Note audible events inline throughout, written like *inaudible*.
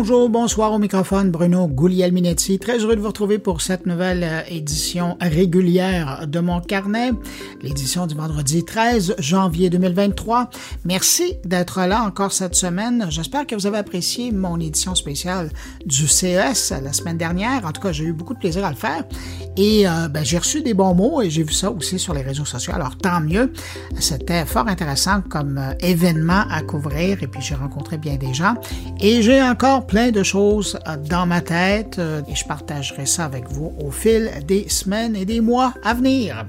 Bonjour, bonsoir au microphone, Bruno Guglielminetti. Très heureux de vous retrouver pour cette nouvelle euh, édition régulière de mon carnet, l'édition du vendredi 13 janvier 2023. Merci d'être là encore cette semaine. J'espère que vous avez apprécié mon édition spéciale du CES la semaine dernière. En tout cas, j'ai eu beaucoup de plaisir à le faire et euh, ben, j'ai reçu des bons mots et j'ai vu ça aussi sur les réseaux sociaux. Alors tant mieux. C'était fort intéressant comme euh, événement à couvrir et puis j'ai rencontré bien des gens et j'ai encore plein de choses euh, dans ma tête et je partagerai ça avec vous au fil des semaines et des mois à venir.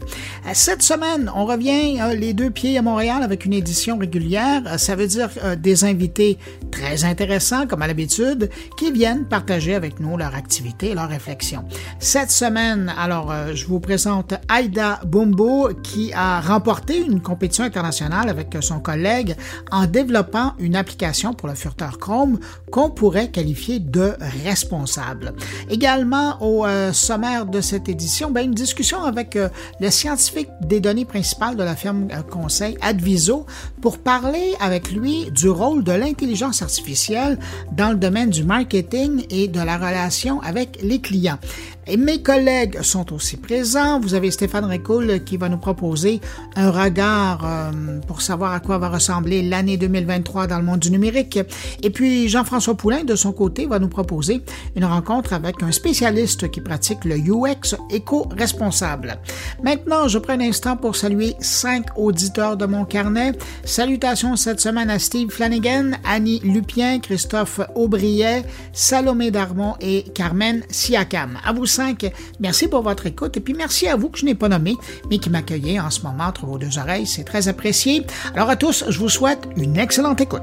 Cette semaine, on revient les deux pieds à Montréal avec une édition régulière. Ça veut dire des invités très intéressants, comme à l'habitude, qui viennent partager avec nous leur activité et leurs réflexions. Cette semaine, alors, je vous présente Aïda Bumbo qui a remporté une compétition internationale avec son collègue en développant une application pour le furteur Chrome qu'on pourrait qualifié de responsable. Également au euh, sommaire de cette édition, ben, une discussion avec euh, le scientifique des données principales de la firme euh, conseil Adviso pour parler avec lui du rôle de l'intelligence artificielle dans le domaine du marketing et de la relation avec les clients. Et mes collègues sont aussi présents. Vous avez Stéphane Récoul qui va nous proposer un regard euh, pour savoir à quoi va ressembler l'année 2023 dans le monde du numérique. Et puis Jean-François Poulain, de son côté, va nous proposer une rencontre avec un spécialiste qui pratique le UX éco-responsable. Maintenant, je prends un instant pour saluer cinq auditeurs de mon carnet. Salutations cette semaine à Steve Flanagan, Annie Lupien, Christophe Aubriet, Salomé Darmon et Carmen Siakam. À vous Merci pour votre écoute et puis merci à vous que je n'ai pas nommé, mais qui m'accueillez en ce moment entre vos deux oreilles. C'est très apprécié. Alors à tous, je vous souhaite une excellente écoute.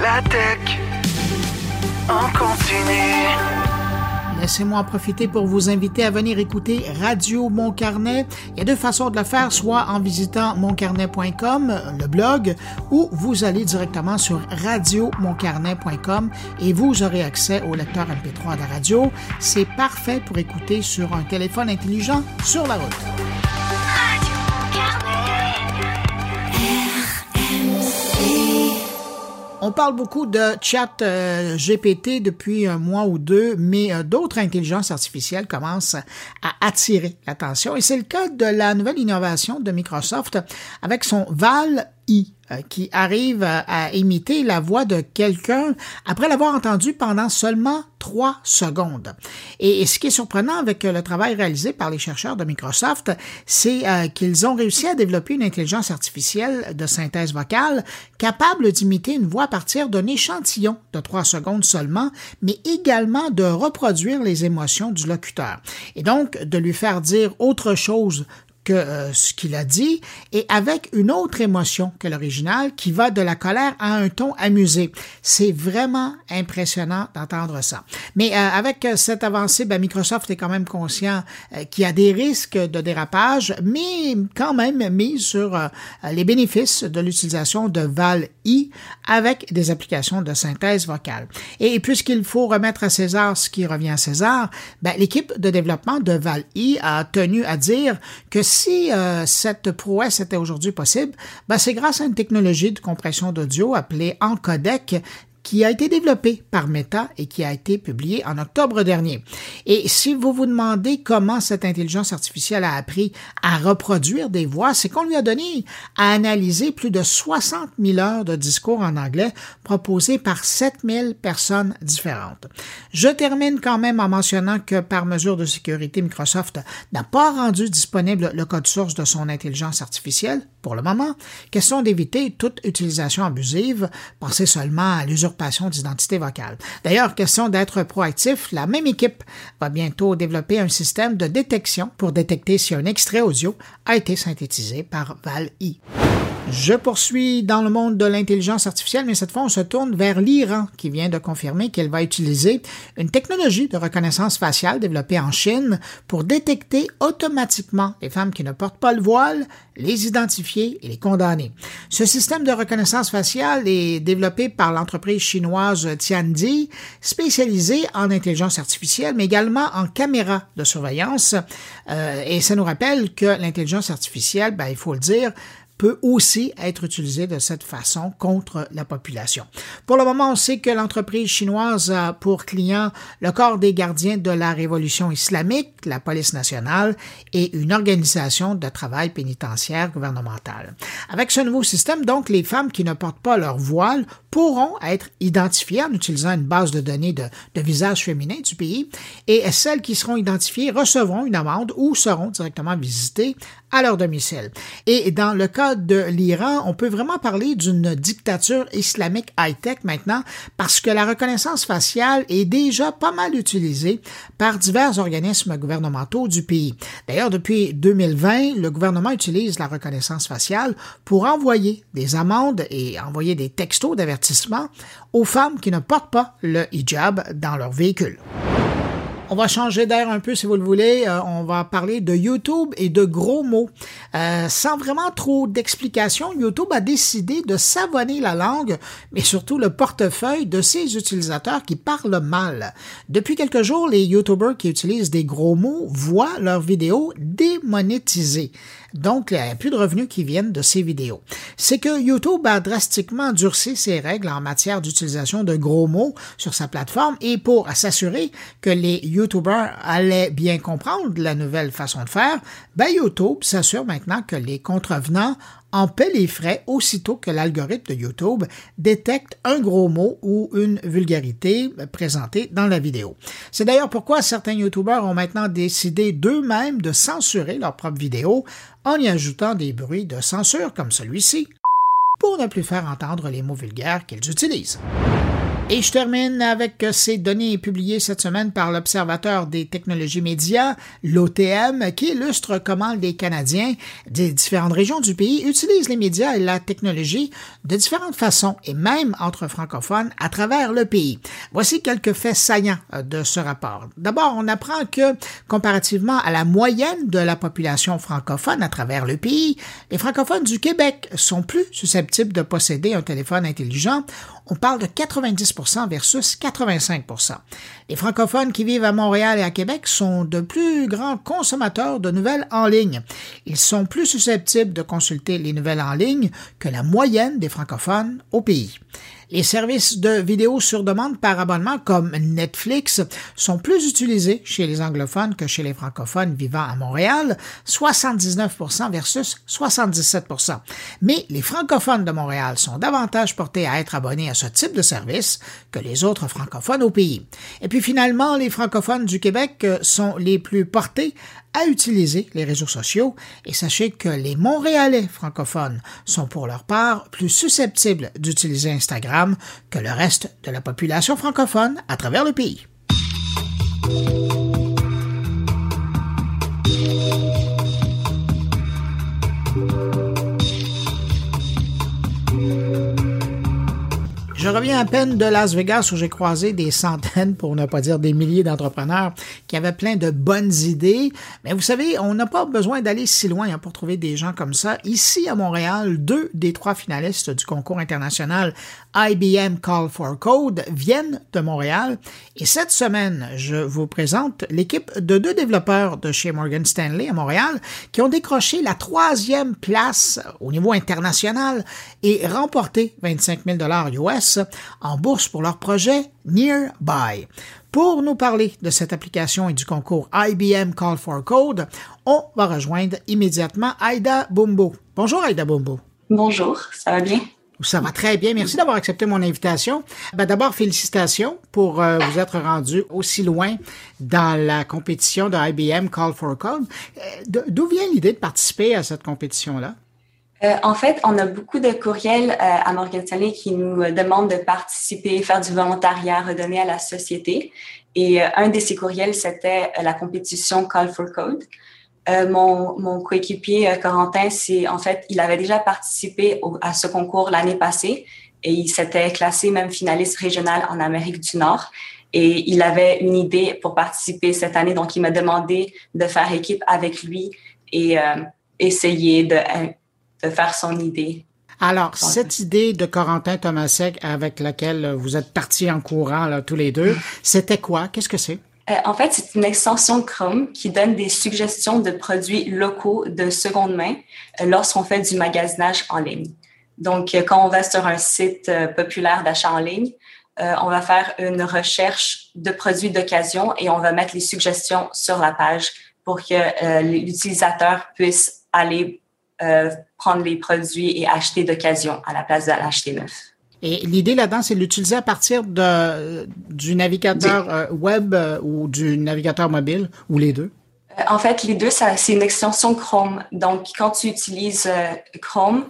La tech en. Laissez-moi en profiter pour vous inviter à venir écouter Radio Mon Carnet. Il y a deux façons de le faire, soit en visitant moncarnet.com, le blog, ou vous allez directement sur radiomoncarnet.com et vous aurez accès au lecteur MP3 de la radio. C'est parfait pour écouter sur un téléphone intelligent sur la route. On parle beaucoup de chat euh, GPT depuis un mois ou deux, mais euh, d'autres intelligences artificielles commencent à attirer l'attention. Et c'est le cas de la nouvelle innovation de Microsoft avec son Val Euh, qui arrive à, imiter la voix de quelqu'un après l'avoir entendu pendant seulement trois secondes. Et, ce qui est surprenant avec euh, le travail réalisé par les chercheurs de Microsoft, c'est euh, qu'ils ont réussi à développer une intelligence artificielle de synthèse vocale capable d'imiter une voix à partir d'un échantillon de trois secondes seulement, mais également de reproduire les émotions du locuteur. Et donc de lui faire dire autre chose que euh, ce qu'il a dit et avec une autre émotion que l'original qui va de la colère à un ton amusé. C'est vraiment impressionnant d'entendre ça. Mais euh, avec cette avancée, ben, Microsoft est quand même conscient euh, qu'il y a des risques de dérapage, mais quand même mis sur les bénéfices de l'utilisation de Val-I avec des applications de synthèse vocale. Et, puisqu'il faut remettre à César ce qui revient à César, ben, l'équipe de développement de Val-I a tenu à dire que si euh, cette prouesse était aujourd'hui possible, ben c'est grâce à une technologie de compression d'audio appelée Encodec qui a été développé par Meta et qui a été publié en octobre dernier. Et si vous vous demandez comment cette intelligence artificielle a appris à reproduire des voix, c'est qu'on lui a donné à analyser plus de 60 000 heures de discours en anglais proposés par 7 000 personnes différentes. Je termine quand même en mentionnant que par mesure de sécurité, Microsoft n'a pas rendu disponible le code source de son intelligence artificielle pour le moment. Question d'éviter toute utilisation abusive. Pensez seulement à d'identité vocale. D'ailleurs, question d'être proactif, la même équipe va bientôt développer un système de détection pour détecter si un extrait audio a été synthétisé par Val-I. Je poursuis dans le monde de l'intelligence artificielle, mais cette fois, on se tourne vers l'Iran, qui vient de confirmer qu'elle va utiliser une technologie de reconnaissance faciale développée en Chine pour détecter automatiquement les femmes qui ne portent pas le voile, les identifier et les condamner. Ce système de reconnaissance faciale est développé par l'entreprise chinoise Tiandi, spécialisée en intelligence artificielle, mais également en caméras de surveillance. Euh, et ça nous rappelle que l'intelligence artificielle, ben, il faut le dire, peut aussi être utilisé de cette façon contre la population. Pour le moment, on sait que l'entreprise chinoise a pour client le corps des gardiens de la révolution islamique, la police nationale et une organisation de travail pénitentiaire gouvernementale. Avec ce nouveau système, donc, les femmes qui ne portent pas leur voile pourront être identifiées en utilisant une base de données de, de visages féminins du pays et celles qui seront identifiées recevront une amende ou seront directement visitées à leur domicile. Et dans le cas de l'Iran, on peut vraiment parler d'une dictature islamique high-tech maintenant parce que la reconnaissance faciale est déjà pas mal utilisée par divers organismes gouvernementaux du pays. D'ailleurs, depuis 2020, le gouvernement utilise la reconnaissance faciale pour envoyer des amendes et envoyer des textos d'avertissement aux femmes qui ne portent pas le hijab dans leur véhicule. On va changer d'air un peu si vous le voulez. Euh, on va parler de YouTube et de gros mots. Euh, sans vraiment trop d'explications, YouTube a décidé de savonner la langue, mais surtout le portefeuille de ses utilisateurs qui parlent mal. Depuis quelques jours, les YouTubers qui utilisent des gros mots voient leurs vidéos démonétisées. Donc, il n'y a plus de revenus qui viennent de ces vidéos. C'est que YouTube a drastiquement durci ses règles en matière d'utilisation de gros mots sur sa plateforme et pour s'assurer que les YouTubers allaient bien comprendre la nouvelle façon de faire, ben YouTube s'assure maintenant que les contrevenants en paient les frais aussitôt que l'algorithme de YouTube détecte un gros mot ou une vulgarité présentée dans la vidéo. C'est d'ailleurs pourquoi certains YouTubers ont maintenant décidé d'eux-mêmes de censurer leurs propres vidéos en y ajoutant des bruits de censure comme celui-ci pour ne plus faire entendre les mots vulgaires qu'ils utilisent. Et je termine avec ces données publiées cette semaine par l'Observateur des technologies médias, l'OTM, qui illustre comment les Canadiens des différentes régions du pays utilisent les médias et la technologie de différentes façons, et même entre francophones à travers le pays. Voici quelques faits saillants de ce rapport. D'abord, on apprend que, comparativement à la moyenne de la population francophone à travers le pays, les francophones du Québec sont plus susceptibles de posséder un téléphone intelligent. On parle de 90 versus 85 Les francophones qui vivent à Montréal et à Québec sont de plus grands consommateurs de nouvelles en ligne. Ils sont plus susceptibles de consulter les nouvelles en ligne que la moyenne des francophones au pays. Les services de vidéo sur demande par abonnement comme Netflix sont plus utilisés chez les anglophones que chez les francophones vivant à Montréal, 79% versus 77% Mais les francophones de Montréal sont davantage portés à être abonnés à ce type de service que les autres francophones au pays. Et puis finalement, les francophones du Québec sont les plus portés à utiliser les réseaux sociaux et sachez que les Montréalais francophones sont pour leur part plus susceptibles d'utiliser Instagram que le reste de la population francophone à travers le pays. Je reviens à peine de Las Vegas où j'ai croisé des centaines, pour ne pas dire des milliers d'entrepreneurs qui avaient plein de bonnes idées. Mais vous savez, on n'a pas besoin d'aller si loin hein, pour trouver des gens comme ça. Ici à Montréal, deux des trois finalistes du concours international IBM Call for Code viennent de Montréal. Et cette semaine, je vous présente l'équipe de deux développeurs de chez Morgan Stanley à Montréal qui ont décroché la troisième place au niveau international et remporté 25 000 US en bourse pour leur projet Nearby. Pour nous parler de cette application et du concours IBM Call for Code, on va rejoindre immédiatement Aida Bumbo. Bonjour Aida Bumbo. Bonjour, ça va bien? Ça va très bien. Merci d'avoir accepté mon invitation. Ben, D'abord, félicitations pour euh, vous être rendu aussi loin dans la compétition de IBM Call for Code. Euh, d'où vient l'idée de participer à cette compétition-là? Euh, en fait, on a beaucoup de courriels euh, à Morgan Stanley qui nous euh, demandent de participer, faire du volontariat, redonner à la société. Et un de ces courriels, c'était la compétition Call for Code. mon, mon coéquipier Corentin, c'est en fait, il avait déjà participé à ce concours l'année passée et il s'était classé même finaliste régional en Amérique du Nord. Et il avait une idée pour participer cette année, donc il m'a demandé de faire équipe avec lui et essayer de de faire son idée. Alors, cette idée de Corentin Thomasek avec laquelle vous êtes partis en courant là, tous les deux, c'était quoi? Qu'est-ce que c'est? Euh, en fait, c'est une extension Chrome qui donne des suggestions de produits locaux de seconde main euh, lorsqu'on fait du magasinage en ligne. Donc, quand on va sur un site populaire d'achat en ligne, on va faire une recherche de produits d'occasion et on va mettre les suggestions sur la page pour que l'utilisateur puisse aller prendre les produits et acheter d'occasion à la place de l'acheter neuf. Et l'idée là-dedans, c'est de l'utiliser à partir de, du navigateur euh, web euh, ou du navigateur mobile, ou les deux? Euh, en fait, les deux, c'est une extension Chrome. Donc, quand tu utilises Chrome,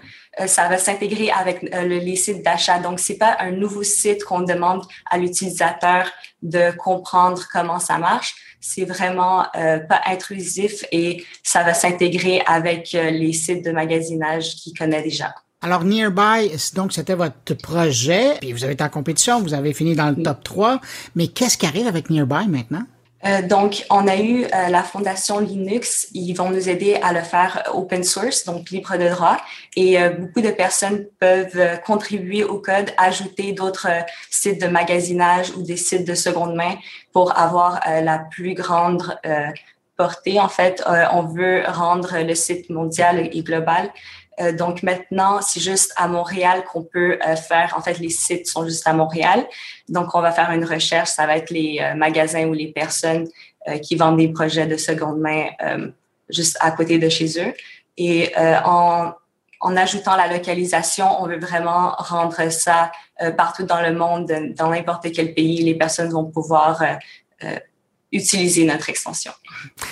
ça va s'intégrer avec le, les sites d'achat. Donc, c'est pas un nouveau site qu'on demande à l'utilisateur de comprendre comment ça marche. C'est vraiment pas intrusif et ça va s'intégrer avec les sites de magasinage qu'il connaît déjà. Alors, Nearby, donc, c'était votre projet, puis vous avez été en compétition, vous avez fini dans le top 3, mais qu'est-ce qui arrive avec Nearby maintenant? Euh, donc, on a eu euh, la fondation Linux. Ils vont nous aider à le faire open source, donc libre de droit. Et euh, beaucoup de personnes peuvent contribuer au code, ajouter d'autres sites de magasinage ou des sites de seconde main pour avoir la plus grande portée. En fait, on veut rendre le site mondial et global euh, donc maintenant, c'est juste à Montréal qu'on peut euh, faire. En fait, les sites sont juste à Montréal. Donc, on va faire une recherche. Ça va être les euh, magasins ou les personnes qui vendent des projets de seconde main juste à côté de chez eux. Et en, en ajoutant la localisation, on veut vraiment rendre ça partout dans le monde, dans n'importe quel pays. Les personnes vont pouvoir utiliser notre extension.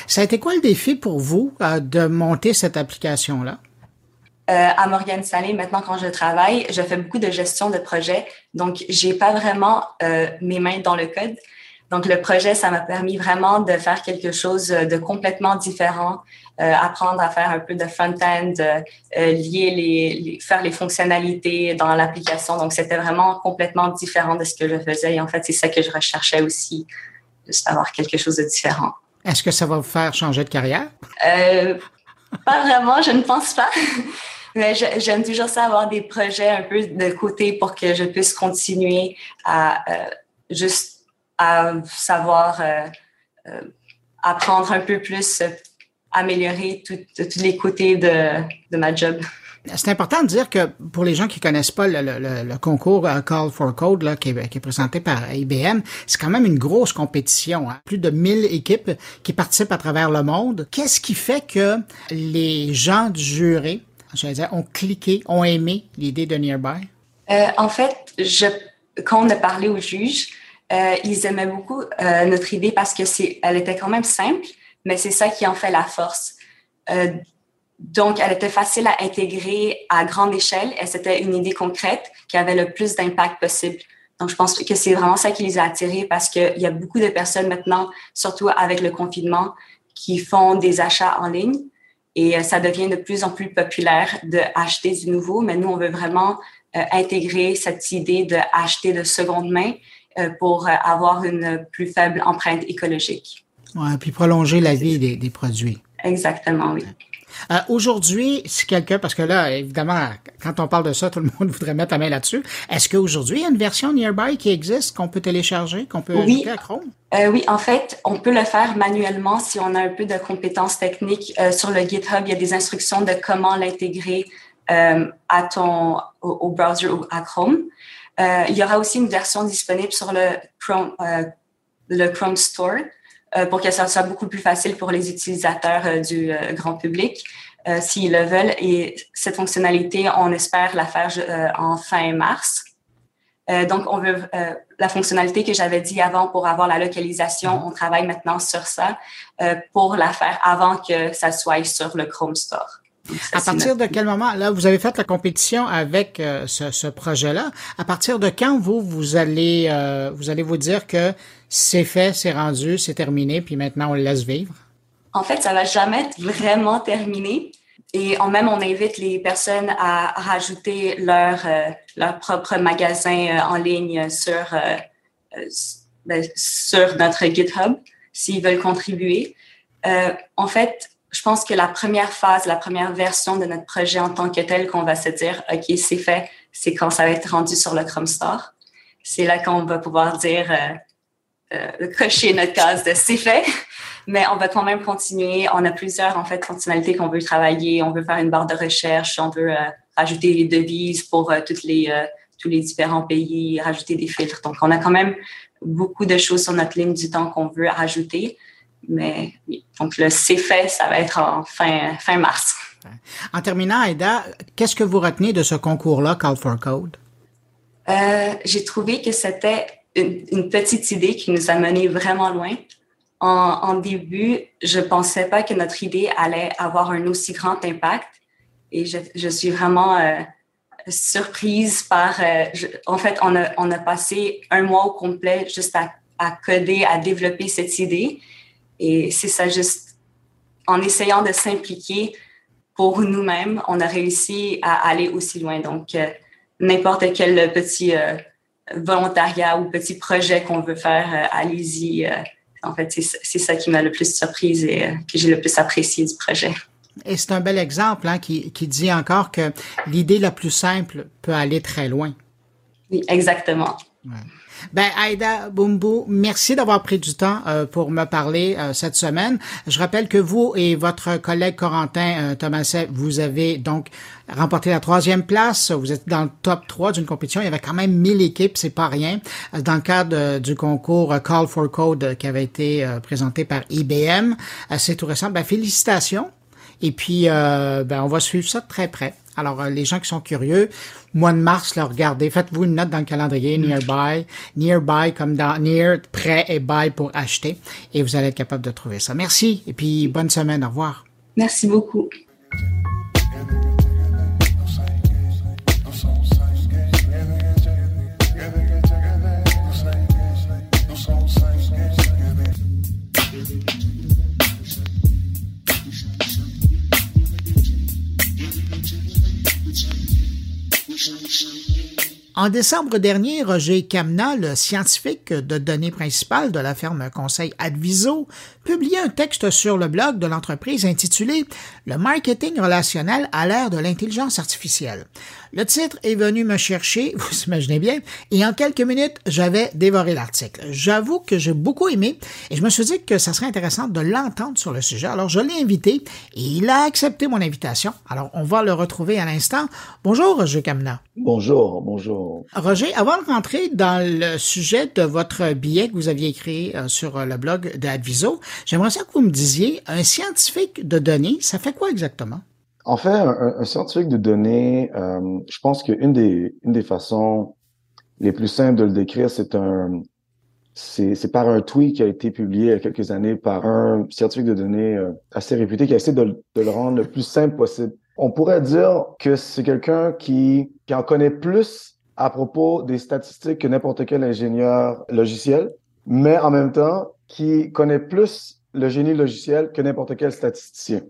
Ça a été quoi le défi pour vous de monter cette application-là? Euh, à Morgan Stanley, maintenant quand je travaille, je fais beaucoup de gestion de projet. Donc, j'ai pas vraiment euh, mes mains dans le code. Donc, le projet, ça m'a permis vraiment de faire quelque chose de complètement différent, euh, apprendre à faire un peu de front-end, lier les, faire les fonctionnalités dans l'application. Donc, c'était vraiment complètement différent de ce que je faisais. Et en fait, c'est ça que je recherchais aussi, juste avoir quelque chose de différent. Est-ce que ça va vous faire changer de carrière? pas vraiment, je ne pense pas. *laughs* Mais j'aime toujours ça, avoir des projets un peu de côté pour que je puisse continuer à euh, juste à savoir euh, euh, apprendre un peu plus, améliorer tous les côtés de, de ma job. C'est important de dire que pour les gens qui connaissent pas le, le, le concours Call for Code là, qui, est, qui est présenté par IBM, c'est quand même une grosse compétition. Hein? Plus de 1000 équipes qui participent à travers le monde. Qu'est-ce qui fait que les gens du jury j'allais dire, ont cliqué, ont aimé l'idée de Nearby? Euh, en fait, je, quand on a parlé aux juges, euh, ils aimaient beaucoup euh, notre idée parce que c'est, elle était quand même simple, mais c'est ça qui en fait la force. Donc, elle était facile à intégrer à grande échelle et c'était une idée concrète qui avait le plus d'impact possible. Donc, je pense que c'est vraiment ça qui les a attirés parce qu'il y a beaucoup de personnes maintenant, surtout avec le confinement, qui font des achats en ligne et euh, ça devient de plus en plus populaire d'acheter du nouveau, mais nous, on veut vraiment euh, intégrer cette idée d'acheter de seconde main euh, pour avoir une plus faible empreinte écologique. Ouais, puis prolonger la vie des, des produits. Exactement, oui. Euh, Aujourd'hui, si quelqu'un, parce que là, évidemment, quand on parle de ça, tout le *laughs* monde voudrait mettre la main là-dessus. Est-ce qu'aujourd'hui, il y a une version Nearby qui existe, qu'on peut télécharger, qu'on peut oui. ajouter à Chrome? Euh, oui, en fait, on peut le faire manuellement si on a un peu de compétences techniques. Euh, sur le GitHub, il y a des instructions de comment l'intégrer à ton au, au, browser ou à Chrome. Il y aura aussi une version disponible sur le Chrome, le Chrome Store. Euh, pour que ça soit beaucoup plus facile pour les utilisateurs euh, du euh, grand public s'ils le veulent. Et cette fonctionnalité, on espère la faire en fin mars. donc, on veut la fonctionnalité que j'avais dit avant pour avoir la localisation. On travaille maintenant sur ça pour la faire avant que ça soit sur le Chrome Store. À partir de quel moment, là, vous avez fait la compétition avec euh, ce, ce projet-là. À partir de quand vous vous allez euh, vous allez vous dire que c'est fait, c'est rendu, c'est terminé, puis maintenant on le laisse vivre? En fait, ça va jamais être vraiment terminé. Et on, même, on invite les personnes à, rajouter leur, euh, leur propre magasin en ligne sur, ben, sur notre GitHub s'ils veulent contribuer. en fait, je pense que la première phase, la première version de notre projet en tant que tel qu'on va se dire, OK, c'est fait, c'est quand ça va être rendu sur le Chrome Store. C'est là qu'on va pouvoir dire, euh, cocher notre case de c'est fait, mais on va quand même continuer. On a plusieurs en fait fonctionnalités qu'on veut travailler. On veut faire une barre de recherche, on veut rajouter les devises pour toutes les tous les différents pays, rajouter des filtres. Donc, on a quand même beaucoup de choses sur notre ligne du temps qu'on veut rajouter. Mais oui, donc le c'est fait, ça va être en fin, fin mars. En terminant, Aida, qu'est-ce que vous retenez de ce concours-là, Call for Code? Euh, j'ai trouvé que c'était une, petite idée qui nous a mené vraiment loin. En, début, je pensais pas que notre idée allait avoir un aussi grand impact. Et je, suis vraiment euh, surprise par... Euh, en fait, on a, on a passé un mois au complet juste à, à coder, à développer cette idée. Et c'est ça, juste en essayant de s'impliquer pour nous-mêmes, on a réussi à aller aussi loin. Donc, euh, n'importe quel petit euh, volontariat ou petit projet qu'on veut faire, allez-y. en fait, c'est ça qui m'a le plus surprise et que j'ai le plus apprécié du projet. Et c'est un bel exemple hein, qui, qui, dit encore que l'idée la plus simple peut aller très loin. Oui, exactement. Ouais. Ben, Aïda Bumbu, merci d'avoir pris du temps euh, pour me parler euh, cette semaine. Je rappelle que vous et votre collègue Corentin euh, Thomaset, vous avez donc remporté la troisième place. Vous êtes dans le top 3 d'une compétition. Il y avait quand même 1000 équipes, c'est pas rien. Dans le cadre du concours Call for Code qui avait été présenté par IBM, c'est tout récent. Ben, félicitations. Et puis, euh, ben, on va suivre ça de très près. Alors, euh, les gens qui sont curieux, mois de mars, là, regardez, faites-vous une note dans le calendrier nearby, nearby comme dans near, prêt et buy pour acheter, et vous allez être capable de trouver ça. Merci, et puis bonne semaine, au revoir. Merci beaucoup. En décembre dernier, Roger Kamna, le scientifique de données principales de la ferme conseil Adviso, publiait un texte sur le blog de l'entreprise intitulé Le marketing relationnel à l'ère de l'intelligence artificielle. Le titre est venu me chercher, *laughs* vous imaginez bien, et en quelques minutes, j'avais dévoré l'article. J'avoue que j'ai beaucoup aimé et je me suis dit que ça serait intéressant de l'entendre sur le sujet. Alors, je l'ai invité et il a accepté mon invitation. Alors, on va le retrouver à l'instant. Bonjour, Roger Kamna. Bonjour, bonjour. Roger, avant de rentrer dans le sujet de votre billet que vous aviez écrit euh, sur le blog d'Adviso, j'aimerais ça que vous me disiez, un scientifique de données, ça fait quoi exactement? En fait, un, scientifique de données, euh, je pense qu'une des, une des façons les plus simples de le décrire, c'est un, c'est par un tweet qui a été publié il y a quelques années par un scientifique de données euh, assez réputé qui a essayé de, de, le rendre le plus simple possible. On pourrait dire que c'est quelqu'un qui, qui en connaît plus à propos des statistiques que n'importe quel ingénieur logiciel, mais en même temps qui connaît plus le génie logiciel que n'importe quel statisticien.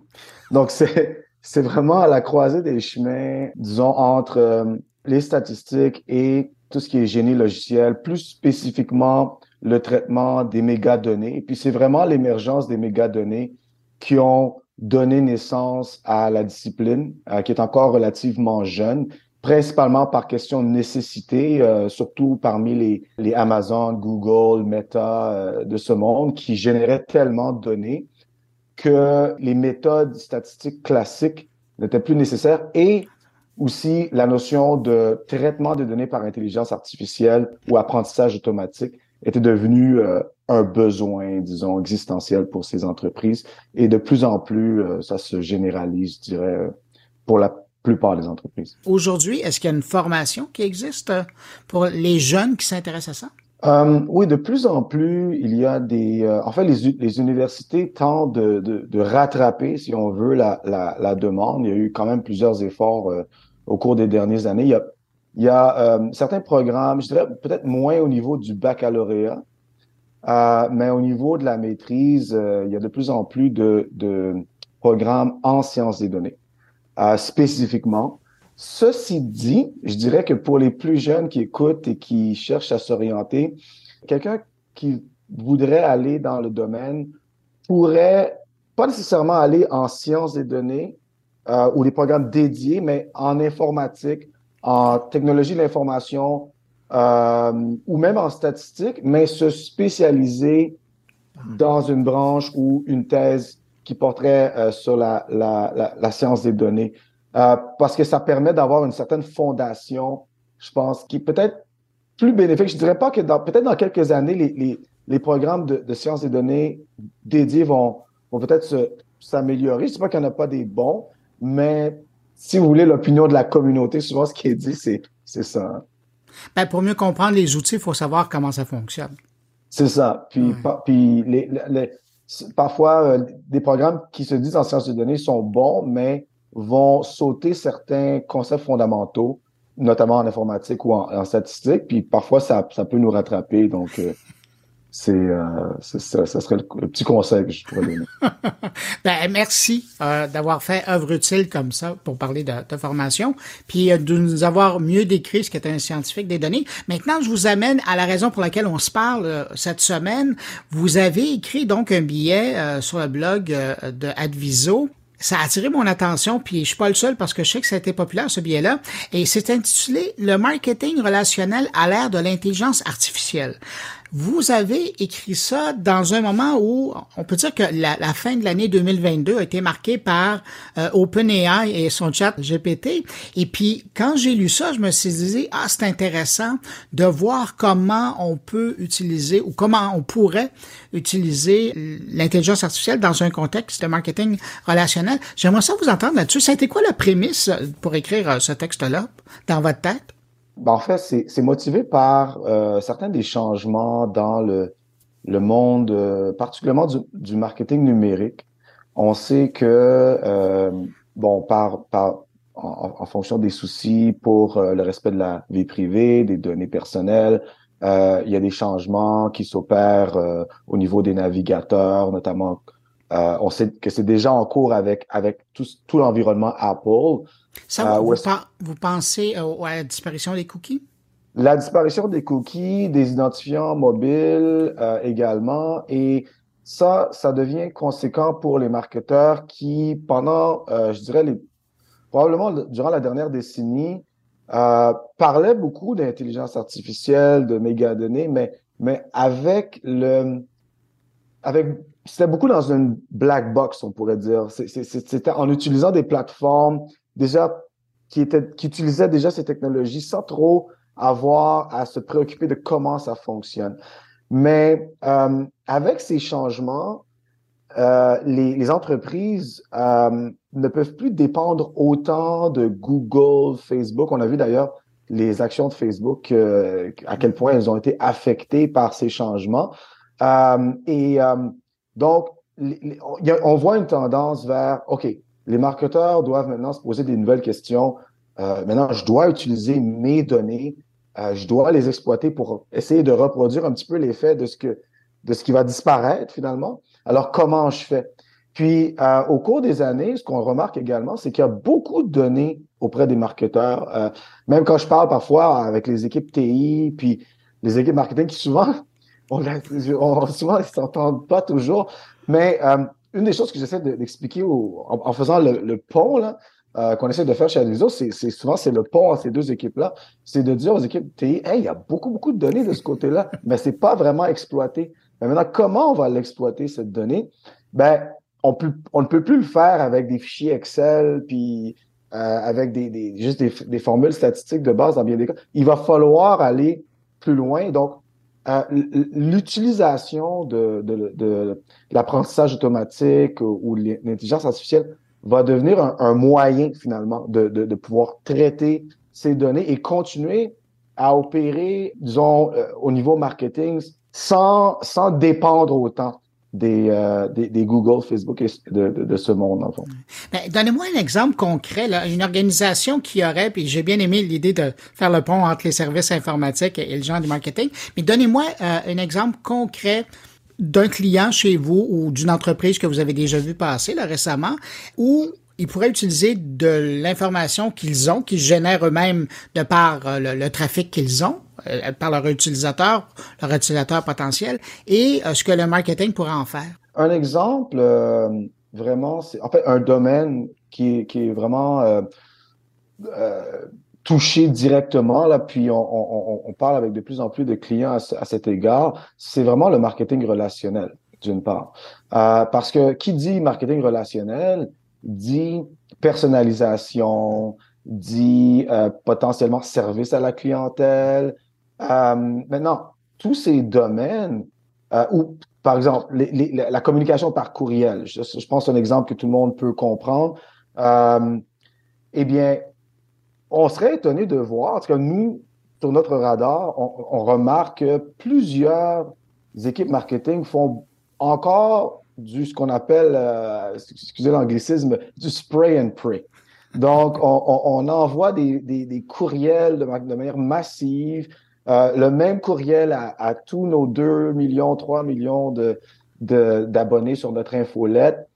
Donc c'est c'est vraiment à la croisée des chemins, disons, entre euh, les statistiques et tout ce qui est génie logiciel, plus spécifiquement le traitement des mégadonnées. Et puis, c'est vraiment l'émergence des mégadonnées qui ont donné naissance à la discipline, euh, qui est encore relativement jeune, principalement par question de nécessité, euh, surtout parmi les, les Amazon, Google, Meta de ce monde, qui généraient tellement de données que les méthodes statistiques classiques n'étaient plus nécessaires et aussi la notion de traitement des données par intelligence artificielle ou apprentissage automatique était devenue euh, un besoin, disons, existentiel pour ces entreprises. Et de plus en plus, euh, ça se généralise, je dirais, euh, pour la plupart des entreprises. Aujourd'hui, est-ce qu'il y a une formation qui existe pour les jeunes qui s'intéressent à ça? Euh, oui, de plus en plus, il y a des... Euh, en fait, les, les universités tentent de, de, de, rattraper, si on veut, la, la, la, demande. Il y a eu quand même plusieurs efforts euh, au cours des dernières années. Il y a, il y a certains programmes, je dirais peut-être moins au niveau du baccalauréat, mais au niveau de la maîtrise, il y a de plus en plus de, de programmes en sciences des données, spécifiquement. Ceci dit, je dirais que pour les plus jeunes qui écoutent et qui cherchent à s'orienter, quelqu'un qui voudrait aller dans le domaine pourrait pas nécessairement aller en sciences des données euh, ou des programmes dédiés, mais en informatique, en technologie de l'information, euh, ou même en statistique, mais se spécialiser dans une branche ou une thèse qui porterait euh, sur la, la, la, la, science des données. Euh, parce que ça permet d'avoir une certaine fondation, je pense, qui peut être plus bénéfique. Je dirais pas que dans, peut-être dans quelques années, les, les, les programmes de, de sciences des données dédiés vont, vont peut-être s'améliorer. Je ne sais pas qu'il n'y en a pas des bons, mais si vous voulez l'opinion de la communauté, souvent ce qui est dit, c'est, c'est ça. Hein. Ben, pour mieux comprendre les outils, il faut savoir comment ça fonctionne. C'est ça. Puis, ouais. puis les, les, parfois, euh, des programmes qui se disent en sciences de données sont bons, mais vont sauter certains concepts fondamentaux, notamment en informatique ou en, statistique. Puis parfois, ça, ça peut nous rattraper. Donc, euh, c'est euh, ça, serait le, petit conseil que je pourrais donner. *laughs* ben, merci euh, d'avoir fait œuvre utile comme ça pour parler de, formation, puis euh, de nous avoir mieux décrit ce qu'est un scientifique des données. Maintenant, je vous amène à la raison pour laquelle on se parle euh, cette semaine. Vous avez écrit donc un billet euh, sur le blog de Adviso ça a attiré mon attention, puis je suis pas le seul parce que je sais que ça a été populaire ce billet-là. Et c'est intitulé Le marketing relationnel à l'ère de l'intelligence artificielle. Vous avez écrit ça dans un moment où on peut dire que la, fin de l'année 2022 a été marquée par euh, OpenAI et son chat GPT. Et puis quand j'ai lu ça, je me suis dit ah c'est intéressant de voir comment on peut utiliser ou comment on pourrait utiliser l'intelligence artificielle dans un contexte de marketing relationnel. J'aimerais ça vous entendre là-dessus. Ça quoi la prémisse pour écrire euh, ce texte-là dans votre tête? Ben, en fait, c'est motivé par euh, certains des changements dans le, le monde, euh, particulièrement du, du, marketing numérique. On sait que, euh, bon, par, par en, en, fonction des soucis pour euh, le respect de la vie privée, des données personnelles, euh, il y a des changements qui s'opèrent au niveau des navigateurs, notamment. on sait que c'est déjà en cours avec avec tout, tout l'environnement Apple. Ça, vous, vous, pensez à la disparition des cookies? La disparition des cookies, des identifiants mobiles euh, également, et ça, ça devient conséquent pour les marketeurs qui, pendant, euh, je dirais, les, probablement durant la dernière décennie, euh, parlaient beaucoup d'intelligence artificielle, de mégadonnées, mais, mais avec le, avec, c'était beaucoup dans une black box, on pourrait dire. C'était en utilisant des plateformes déjà qui était qui utilisaient déjà ces technologies sans trop avoir à se préoccuper de comment ça fonctionne. Mais euh, avec ces changements, euh, les, les, entreprises euh, ne peuvent plus dépendre autant de Google, Facebook. On a vu d'ailleurs les actions de Facebook, euh, à quel point elles ont été affectées par ces changements. Euh, et euh, donc, on voit une tendance vers, OK, les marketeurs doivent maintenant se poser des nouvelles questions. Euh, maintenant, je dois utiliser mes données, euh, je dois les exploiter pour essayer de reproduire un petit peu l'effet de ce que de ce qui va disparaître finalement. Alors, comment je fais? Puis, euh, au cours des années, ce qu'on remarque également, c'est qu'il y a beaucoup de données auprès des marketeurs. Euh, même quand je parle parfois avec les équipes TI, puis les équipes marketing qui souvent, *laughs* on, on souvent, ils s'entendent pas toujours, mais euh, une des choses que j'essaie d'expliquer en, faisant le, le pont là, euh, qu'on essaie de faire chez Adviso, c'est souvent c'est le pont entre ces deux équipes-là, c'est de dire aux équipes TI, hey, il y a beaucoup beaucoup de données de ce côté-là, *laughs* mais c'est pas vraiment exploité. Mais maintenant, comment on va l'exploiter cette donnée? Ben, on peut, on ne peut plus le faire avec des fichiers Excel puis euh, avec des, des juste des, des, formules statistiques de base dans bien des cas. Il va falloir aller plus loin. Donc, euh, l'utilisation de, l'apprentissage automatique ou, l'intelligence artificielle va devenir un, moyen finalement de, pouvoir traiter ces données et continuer à opérer, disons, euh, au niveau marketing sans dépendre autant des, euh, des, Google, Facebook et de, ce monde. Ben, Donnez-moi un exemple concret, là, une organisation qui aurait, puis j'ai bien aimé l'idée de faire le pont entre les services informatiques et le genre du marketing, mais donnez-moi euh, un exemple concret d'un client chez vous ou d'une entreprise que vous avez déjà vu passer là, récemment, où ils pourraient utiliser de l'information qu'ils ont, qu'ils génèrent eux-mêmes de par euh, le, trafic qu'ils ont, euh, par leur utilisateur, leur utilisateur potentiel, et euh, ce que le marketing pourrait en faire. Un exemple, vraiment, c'est en fait un domaine qui, qui est vraiment toucher directement, là, puis on, parle avec de plus en plus de clients à, cet égard, c'est vraiment le marketing relationnel, d'une part. Parce que qui dit marketing relationnel dit personnalisation, dit euh, potentiellement service à la clientèle. Euh, maintenant, tous ces domaines, euh, par exemple, les, la communication par courriel, je, je pense un exemple que tout le monde peut comprendre. Euh, eh bien, on serait étonné de voir, tout cas, nous, sur notre radar, on, remarque que plusieurs équipes marketing font encore du ce qu'on appelle, euh, excusez l'anglicisme, du spray and pray. Donc, on, envoie des, courriels de, manière massive, euh, le même courriel à, tous nos 2 millions, 3 millions de, d'abonnés sur notre infolette.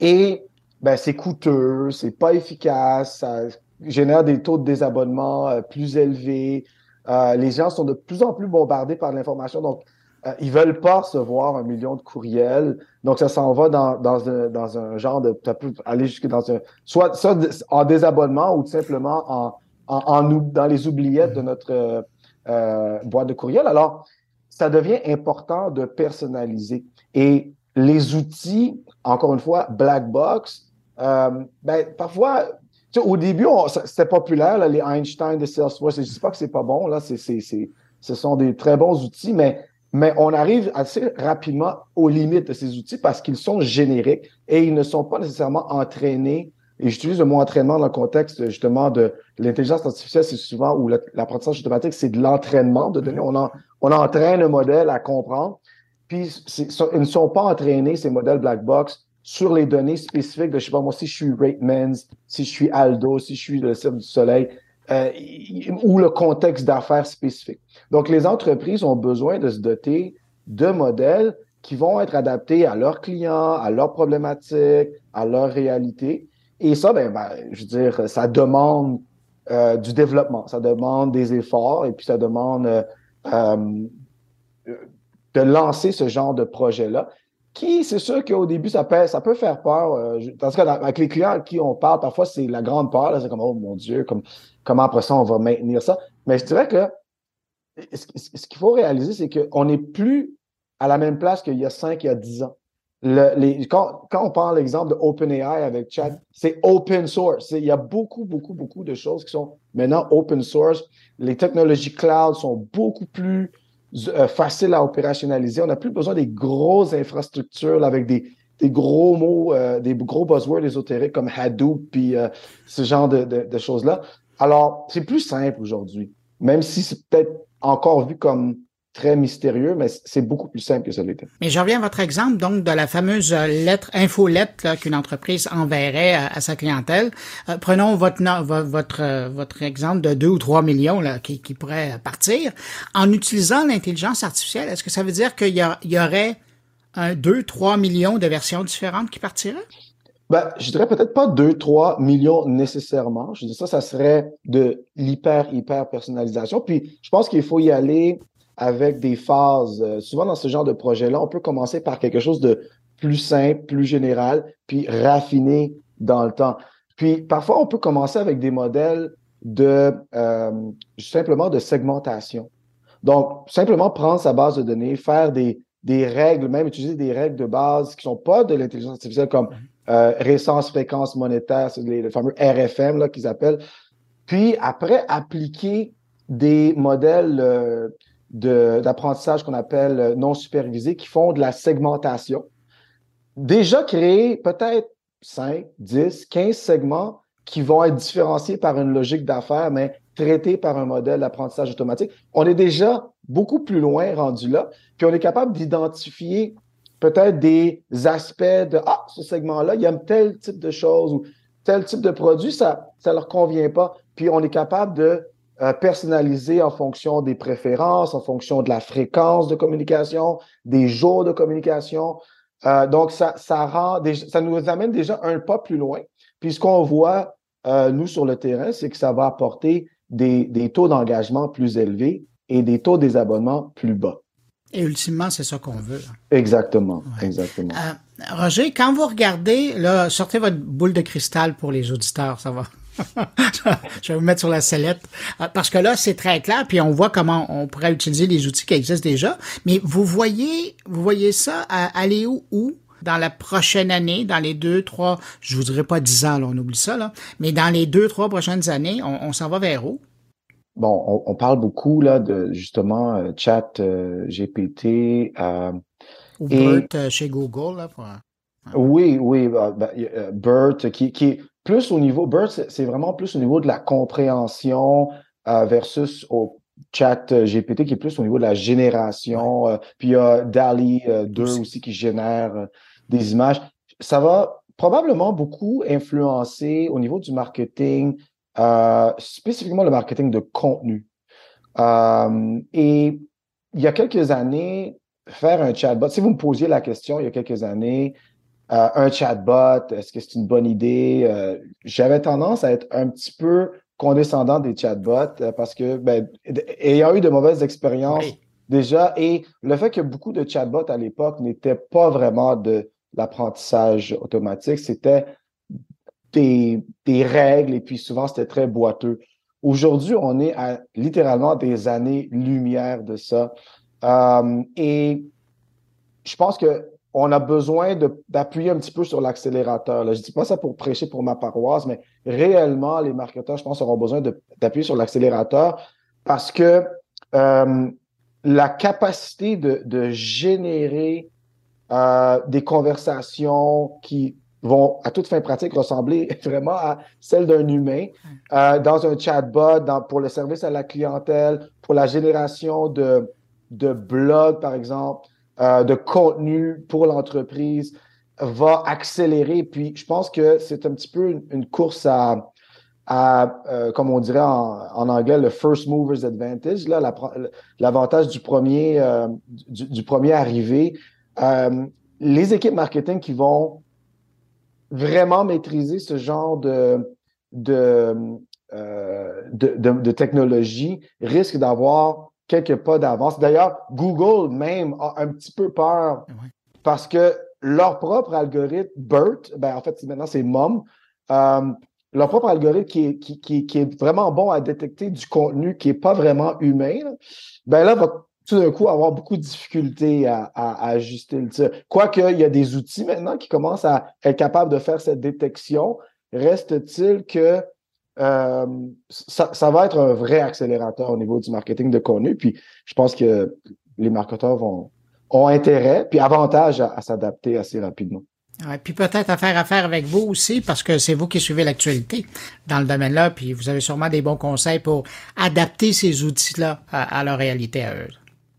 Et ben, c'est coûteux, c'est pas efficace, ça génère des taux de désabonnement euh, plus élevés. Les gens sont de plus en plus bombardés par l'information, donc euh, ils veulent pas recevoir un million de courriels. Donc ça s'en va dans, dans, un, dans un genre de, ça peut aller jusque dans un, soit ça en désabonnement ou tout simplement en, en, en dans les oubliettes de notre euh, boîte de courriel. Alors ça devient important de personnaliser et les outils, encore une fois, black box, euh, ben, parfois au début, c'était populaire, les Einstein de Salesforce. Je ne dis pas que c'est pas bon, là, c'est, ce sont des très bons outils, mais, mais on arrive assez rapidement aux limites de ces outils parce qu'ils sont génériques et ils ne sont pas nécessairement entraînés. Et j'utilise le mot entraînement dans le contexte justement de l'intelligence artificielle, c'est souvent, ou l'apprentissage automatique, c'est de l'entraînement de données. On, on entraîne un modèle à comprendre. Puis, ils ne sont pas entraînés, ces modèles black box, sur les données spécifiques de, je sais pas moi, si je suis Ratemans, si je suis Aldo, si je suis le Cirque du Soleil, euh, ou le contexte d'affaires spécifique. Donc, les entreprises ont besoin de se doter de modèles qui vont être adaptés à leurs clients, à leurs problématiques, à leur réalité. Et ça, ben, ben je veux dire, ça demande euh, du développement, ça demande des efforts et puis ça demande euh, euh de lancer ce genre de projet-là qui, c'est sûr qu'au début, ça peut, ça peut faire peur. Euh, en cas, avec les clients à qui on parle, parfois, c'est la grande peur. C'est comme, oh mon Dieu, comme, comment après ça, on va maintenir ça? Mais je dirais que ce, qu'il faut réaliser, c'est qu'on n'est plus à la même place qu'il y a cinq, il y a dix ans. Le, les, quand, quand on prend l'exemple de OpenAI avec Chat, c'est open source. Il y a beaucoup, beaucoup, beaucoup de choses qui sont maintenant open source. Les technologies cloud sont beaucoup plus euh, facile à opérationnaliser. On n'a plus besoin des grosses infrastructures avec des, gros mots, euh, des gros buzzwords ésotériques comme Hadoop puis euh, ce genre de, de, de choses-là. Alors, c'est plus simple aujourd'hui, même si c'est peut-être encore vu comme très mystérieux, mais c'est beaucoup plus simple que ça l'était. Mais je reviens à votre exemple, donc, de la fameuse lettre, infolettre qu'une entreprise enverrait à, sa clientèle. Euh, prenons votre, votre, euh, votre exemple de 2 ou 3 millions là, qui, qui pourrait partir. En utilisant l'intelligence artificielle, est-ce que ça veut dire qu'il y, y, aurait un 2, 3 millions de versions différentes qui partiraient? Ben, je dirais peut-être pas 2, 3 millions nécessairement. Je dis ça, ça serait de l'hyper, hyper personnalisation. Puis, je pense qu'il faut y aller avec des phases. Euh, souvent dans ce genre de projet-là, on peut commencer par quelque chose de plus simple, plus général, puis raffiner dans le temps. Puis parfois, on peut commencer avec des modèles de euh, simplement de segmentation. Donc, simplement prendre sa base de données, faire des, des règles, même utiliser des règles de base qui sont pas de l'intelligence artificielle comme euh, récence, fréquence monétaire, c'est le fameux RFM là qu'ils appellent. Puis après, appliquer des modèles euh, d'apprentissage qu'on appelle euh, non supervisé, qui font de la segmentation. Déjà créer peut-être 5, 10, 15 segments qui vont être différenciés par une logique d'affaires, mais traités par un modèle d'apprentissage automatique. On est déjà beaucoup plus loin rendu là, puis on est capable d'identifier peut-être des aspects de ah ce segment-là, il aime tel type de choses ou tel type de produit, ça ça leur convient pas. Puis on est capable de euh, personnalisé en fonction des préférences, en fonction de la fréquence de communication, des jours de communication. Euh, donc, ça, ça, rend, ça nous amène déjà un pas plus loin. Puis ce qu'on voit, euh, nous, sur le terrain, c'est que ça va apporter des, des taux d'engagement plus élevés et des taux des abonnements plus bas. Et ultimement, c'est ça qu'on veut. Exactement, exactement. Roger, quand vous regardez, là, sortez votre boule de cristal pour les auditeurs, ça va *laughs* je vais vous mettre sur la sellette. Euh, parce que là, c'est très clair, puis on voit comment on pourrait utiliser les outils qui existent déjà. Mais vous voyez, vous voyez ça aller où, où? Dans la prochaine année, dans les deux, trois, je vous dirais pas dix ans, là, on oublie ça, là, mais dans les deux, trois prochaines années, on, s'en va vers où? Bon, on, parle beaucoup là de justement euh, chat euh, GPT. Euh, Ou BERT chez Google. Là, Oui, oui, bah, bah, BERT qui, plus au niveau, BERT, c'est vraiment plus au niveau de la compréhension versus au chat GPT qui est plus au niveau de la génération. puis il y a DALI 2 aussi qui génère des images. Ça va probablement beaucoup influencer au niveau du marketing, euh, spécifiquement le marketing de contenu. Euh, et il y a quelques années, faire un chatbot, si vous me posiez la question il y a quelques années, euh, un chatbot, est-ce que c'est une bonne idée? J'avais tendance à être un petit peu condescendant des chatbots parce que, ben, ayant eu de mauvaises expériences déjà, et le fait que beaucoup de chatbots à l'époque n'étaient pas vraiment de l'apprentissage automatique, c'était des, des, règles et puis souvent c'était très boiteux. Aujourd'hui, on est à littéralement des années-lumière de ça. Euh, et je pense que on a besoin d'appuyer un petit peu sur l'accélérateur. Je ne dis pas ça pour prêcher pour ma paroisse, mais réellement, les marketeurs, je pense, auront besoin d'appuyer sur l'accélérateur parce que euh, la capacité de, de générer euh, des conversations qui vont à toute fin pratique ressembler *laughs* vraiment à celle d'un humain euh, dans un chatbot, dans, pour le service à la clientèle, pour la génération de, de blogs, par exemple, euh, de contenu pour l'entreprise, va accélérer. Puis je pense que c'est un petit peu une, course à, à euh, comme on dirait en, anglais, le first mover's advantage, là, l'avantage du premier, euh, du, premier arrivé. Les équipes marketing qui vont vraiment maîtriser ce genre de, de, de, technologie risquent d'avoir quelques pas d'avance. D'ailleurs, Google même a un petit peu peur parce que leur propre algorithme, BERT, ben en fait, maintenant c'est MOM, euh, leur propre algorithme qui est, qui, qui, qui, est vraiment bon à détecter du contenu qui est pas vraiment humain, ben là, va tout d'un coup avoir beaucoup de difficultés à, à, ajuster le tir. Quoique, il y a des outils maintenant qui commencent à être capables de faire cette détection, reste-t-il que euh, ça, ça, va être un vrai accélérateur au niveau du marketing de contenu. Puis je pense que les marketeurs vont, ont intérêt, puis avantage à, s'adapter assez rapidement. Ouais, puis peut-être à faire affaire avec vous aussi, parce que c'est vous qui suivez l'actualité dans le domaine-là, puis vous avez sûrement des bons conseils pour adapter ces outils-là à, à leur réalité à eux.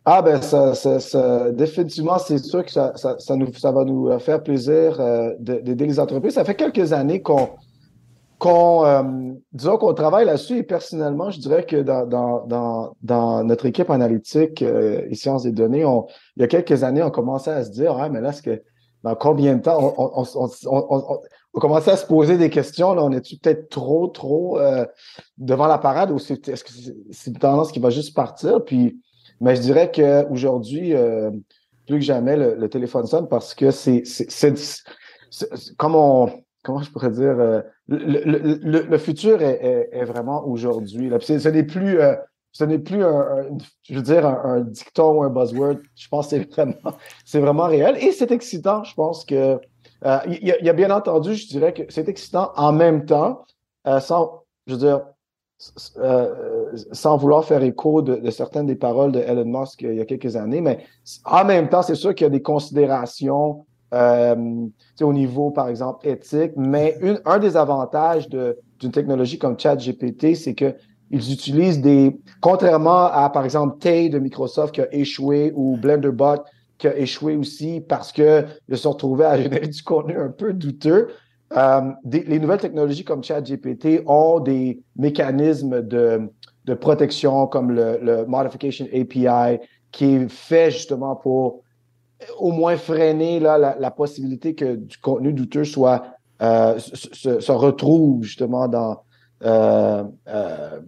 Ah ben ça, ça, définitivement, c'est sûr que ça, ça, ça, nous, ça va nous faire plaisir euh, d'aider les entreprises. Ça fait quelques années qu'on qu'on euh, disons qu'on travaille là-dessus et personnellement, je dirais que dans, dans, dans, notre équipe analytique euh, et sciences des données, on, il y a quelques années, on commençait à se dire ah mais là, est-ce que dans combien de temps on, on, on, on, commençait à se poser des questions. Là, on est peut-être trop, trop devant la parade ou c'est, est-ce que c'est une tendance qui va juste partir? Puis mais je dirais qu'aujourd'hui, euh, plus que jamais, le, téléphone sonne parce que c'est, comme on, comment je pourrais dire, euh, le, le, futur est, est, vraiment aujourd'hui. Ce n'est plus, euh, ce n'est plus un, je veux dire, un, dicton ou un buzzword. Je pense que c'est vraiment, c'est vraiment réel et c'est excitant. Je pense que il y, y, a bien entendu, je dirais que c'est excitant en même temps, sans, je veux dire, euh, sans vouloir faire écho de, certaines des paroles de Elon Musk il y a quelques années, mais en même temps, c'est sûr qu'il y a des considérations euh, au niveau, par exemple, éthique, mais une, un des avantages d'une technologie comme ChatGPT, c'est que ils utilisent des, contrairement à, par exemple, Tay de Microsoft qui a échoué ou BlenderBot qui a échoué aussi parce que ils se sont retrouvés à *laughs* générer du contenu un peu douteux. Euh, les nouvelles technologies comme ChatGPT ont des mécanismes de, de protection comme le, le, Modification API qui est fait justement pour au moins freiner là, la, la possibilité que du contenu douteux soit euh, se, se, retrouve justement dans euh, euh,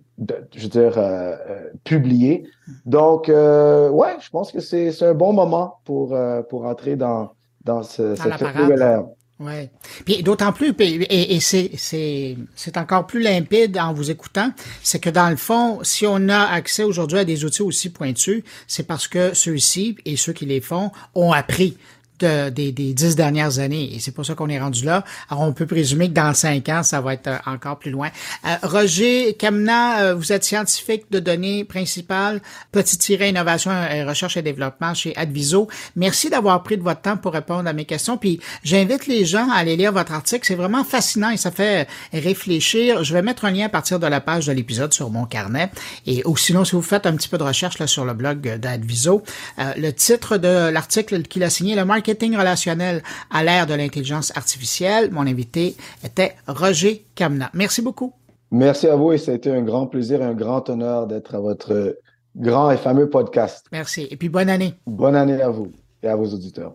je veux dire euh, euh, publié. Donc ouais, je pense que c'est un bon moment pour pour entrer dans dans, ce, cette nouvelle ère. Oui. Puis d'autant plus, et, et c'est, encore plus limpide en vous écoutant, c'est que dans le fond, si on a accès aujourd'hui à des outils aussi pointus, c'est parce que ceux-ci et ceux qui les font ont appris des, dix dernières années. Et c'est pour ça qu'on est rendu là. Alors, on peut présumer que dans cinq ans, ça va être euh, encore plus loin. Euh, Roger Kamna, euh, vous êtes scientifique de données principales, petit-tiret innovation, et recherche et développement chez Adviso. Merci d'avoir pris de votre temps pour répondre à mes questions. Puis, j'invite les gens à aller lire votre article. C'est vraiment fascinant et ça fait réfléchir. Je vais mettre un lien à partir de la page de l'épisode sur mon carnet. Et ou sinon, si vous faites un petit peu de recherche là, sur le blog d'Adviso, le titre de l'article qu'il a signé, le marketing marketing relationnel à l'ère de l'intelligence artificielle. Mon invité était Roger Kamna. Merci beaucoup. Merci à vous et ça a été un grand plaisir et un grand honneur d'être à votre grand et fameux podcast. Merci. Et puis bonne année. Bonne année à vous et à vos auditeurs.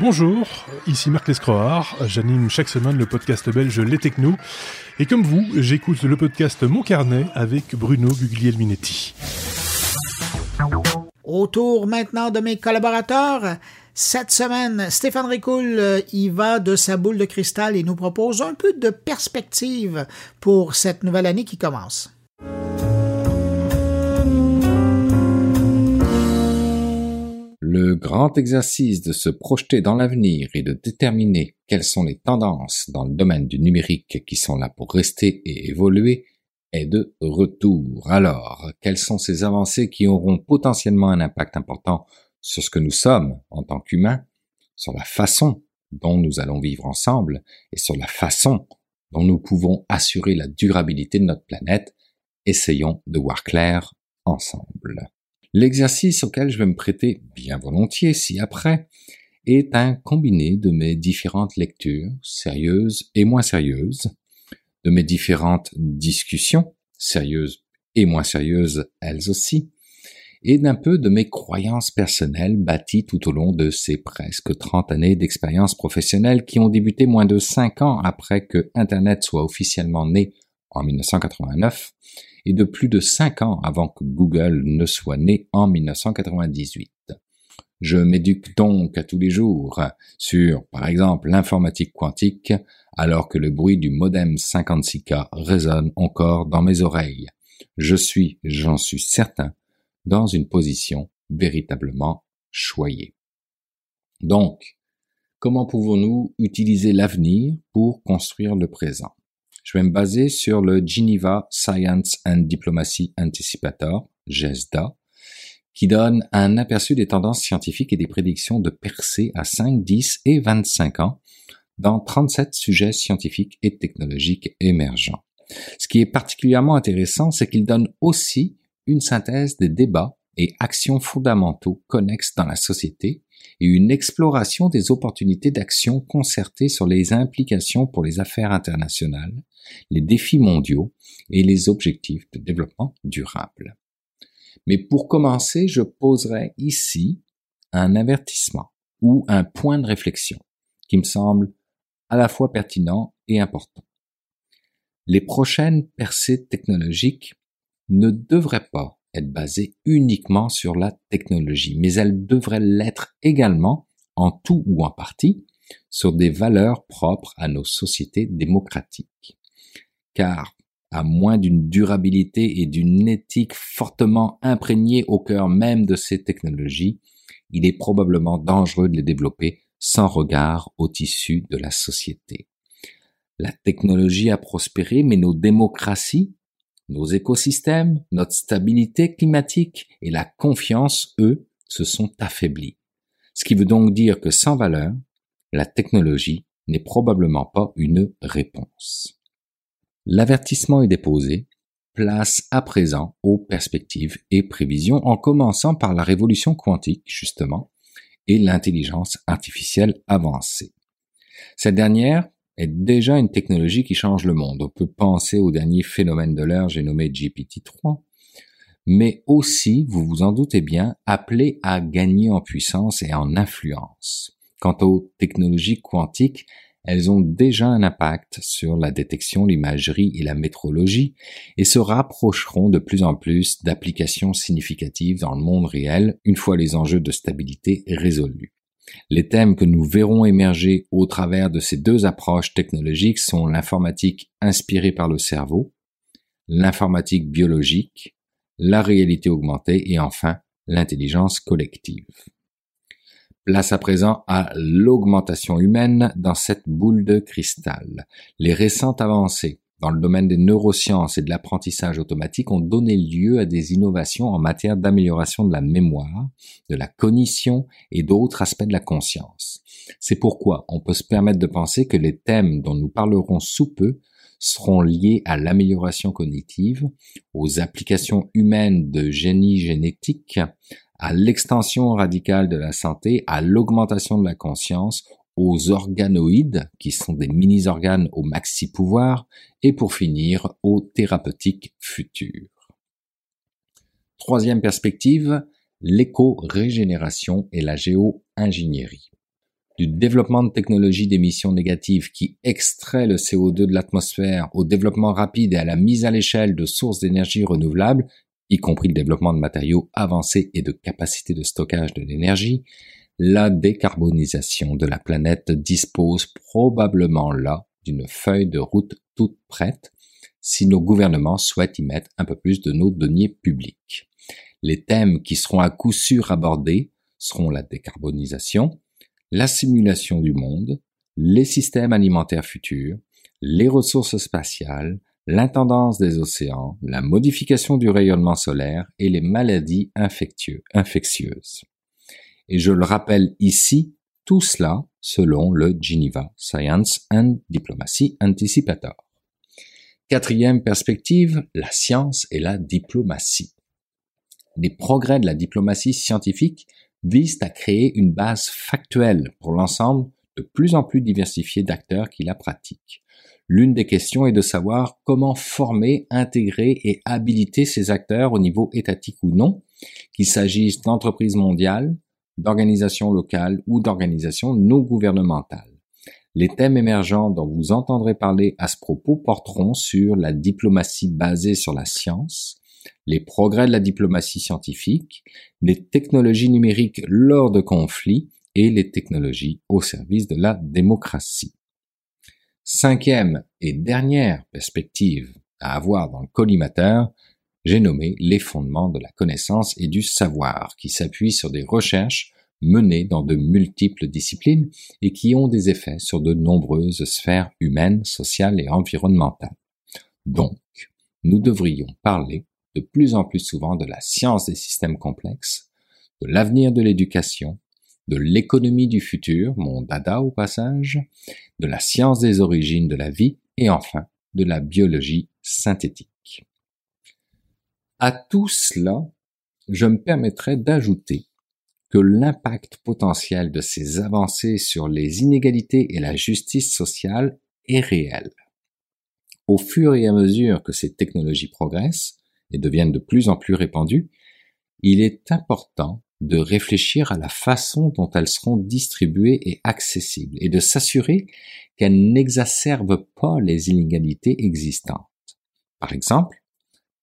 Bonjour, ici Marc Lescroard. J'anime chaque semaine le podcast belge Les Techno. Et comme vous, j'écoute le podcast Mon Carnet avec Bruno Guglielminetti. Autour maintenant de mes collaborateurs. Cette semaine, Stéphane Ricoul euh, y va de sa boule de cristal et nous propose un peu de perspective pour cette nouvelle année qui commence. Le grand exercice de se projeter dans l'avenir et de déterminer quelles sont les tendances dans le domaine du numérique qui sont là pour rester et évoluer est de retour. Alors, quelles sont ces avancées qui auront potentiellement un impact important sur ce que nous sommes en tant qu'humains, sur la façon dont nous allons vivre ensemble et sur la façon dont nous pouvons assurer la durabilité de notre planète, essayons de voir clair ensemble. L'exercice auquel je vais me prêter bien volontiers si après est un combiné de mes différentes lectures, sérieuses et moins sérieuses, de mes différentes discussions, sérieuses et moins sérieuses elles aussi, et d'un peu de mes croyances personnelles bâties tout au long de ces presque 30 années d'expérience professionnelle qui ont débuté moins de 5 ans après que Internet soit officiellement né en 1989 et de plus de 5 ans avant que Google ne soit né en 1998. Je m'éduque donc à tous les jours sur, par exemple, l'informatique quantique, alors que le bruit du modem 56K résonne encore dans mes oreilles. Je suis, j'en suis certain, dans une position véritablement choyée. Donc, comment pouvons-nous utiliser l'avenir pour construire le présent? Je vais me baser sur le Geneva Science and Diplomacy Anticipator, GESDA, qui donne un aperçu des tendances scientifiques et des prédictions de percées à 5, 10 et 25 ans dans 37 sujets scientifiques et technologiques émergents. Ce qui est particulièrement intéressant, c'est qu'il donne aussi une synthèse des débats et actions fondamentaux connexes dans la société et une exploration des opportunités d'action concertées sur les implications pour les affaires internationales, les défis mondiaux et les objectifs de développement durable. Mais pour commencer, je poserai ici un avertissement ou un point de réflexion qui me semble à la fois pertinent et important. Les prochaines percées technologiques ne devrait pas être basée uniquement sur la technologie, mais elle devrait l'être également, en tout ou en partie, sur des valeurs propres à nos sociétés démocratiques. Car, à moins d'une durabilité et d'une éthique fortement imprégnée au cœur même de ces technologies, il est probablement dangereux de les développer sans regard au tissu de la société. La technologie a prospéré, mais nos démocraties, nos écosystèmes, notre stabilité climatique et la confiance, eux, se sont affaiblis. Ce qui veut donc dire que sans valeur, la technologie n'est probablement pas une réponse. L'avertissement est déposé, place à présent aux perspectives et prévisions en commençant par la révolution quantique, justement, et l'intelligence artificielle avancée. Cette dernière est déjà une technologie qui change le monde. On peut penser au dernier phénomène de l'heure, j'ai nommé GPT-3, mais aussi, vous vous en doutez bien, appelé à gagner en puissance et en influence. Quant aux technologies quantiques, elles ont déjà un impact sur la détection, l'imagerie et la métrologie et se rapprocheront de plus en plus d'applications significatives dans le monde réel une fois les enjeux de stabilité résolus. Les thèmes que nous verrons émerger au travers de ces deux approches technologiques sont l'informatique inspirée par le cerveau, l'informatique biologique, la réalité augmentée et enfin l'intelligence collective. Place à présent à l'augmentation humaine dans cette boule de cristal. Les récentes avancées dans le domaine des neurosciences et de l'apprentissage automatique ont donné lieu à des innovations en matière d'amélioration de la mémoire, de la cognition et d'autres aspects de la conscience. C'est pourquoi on peut se permettre de penser que les thèmes dont nous parlerons sous peu seront liés à l'amélioration cognitive, aux applications humaines de génie génétique, à l'extension radicale de la santé, à l'augmentation de la conscience, aux organoïdes, qui sont des mini-organes au maxi-pouvoir, et pour finir, aux thérapeutiques futures. Troisième perspective, l'éco-régénération et la géo-ingénierie. Du développement de technologies d'émissions négatives qui extrait le CO2 de l'atmosphère au développement rapide et à la mise à l'échelle de sources d'énergie renouvelables, y compris le développement de matériaux avancés et de capacités de stockage de l'énergie, la décarbonisation de la planète dispose probablement là d'une feuille de route toute prête si nos gouvernements souhaitent y mettre un peu plus de nos deniers publics. Les thèmes qui seront à coup sûr abordés seront la décarbonisation, la simulation du monde, les systèmes alimentaires futurs, les ressources spatiales, l'intendance des océans, la modification du rayonnement solaire et les maladies infectieuses. Et je le rappelle ici, tout cela selon le Geneva Science and Diplomacy Anticipator. Quatrième perspective, la science et la diplomatie. Les progrès de la diplomatie scientifique visent à créer une base factuelle pour l'ensemble de plus en plus diversifié d'acteurs qui la pratiquent. L'une des questions est de savoir comment former, intégrer et habiliter ces acteurs au niveau étatique ou non, qu'il s'agisse d'entreprises mondiales, d'organisations locales ou d'organisations non gouvernementales. Les thèmes émergents dont vous entendrez parler à ce propos porteront sur la diplomatie basée sur la science, les progrès de la diplomatie scientifique, les technologies numériques lors de conflits et les technologies au service de la démocratie. Cinquième et dernière perspective à avoir dans le collimateur, j'ai nommé les fondements de la connaissance et du savoir, qui s'appuient sur des recherches menées dans de multiples disciplines et qui ont des effets sur de nombreuses sphères humaines, sociales et environnementales. Donc, nous devrions parler de plus en plus souvent de la science des systèmes complexes, de l'avenir de l'éducation, de l'économie du futur, mon dada au passage, de la science des origines de la vie et enfin de la biologie synthétique. À tout cela, je me permettrai d'ajouter que l'impact potentiel de ces avancées sur les inégalités et la justice sociale est réel. Au fur et à mesure que ces technologies progressent et deviennent de plus en plus répandues, il est important de réfléchir à la façon dont elles seront distribuées et accessibles et de s'assurer qu'elles n'exacerbent pas les inégalités existantes. Par exemple,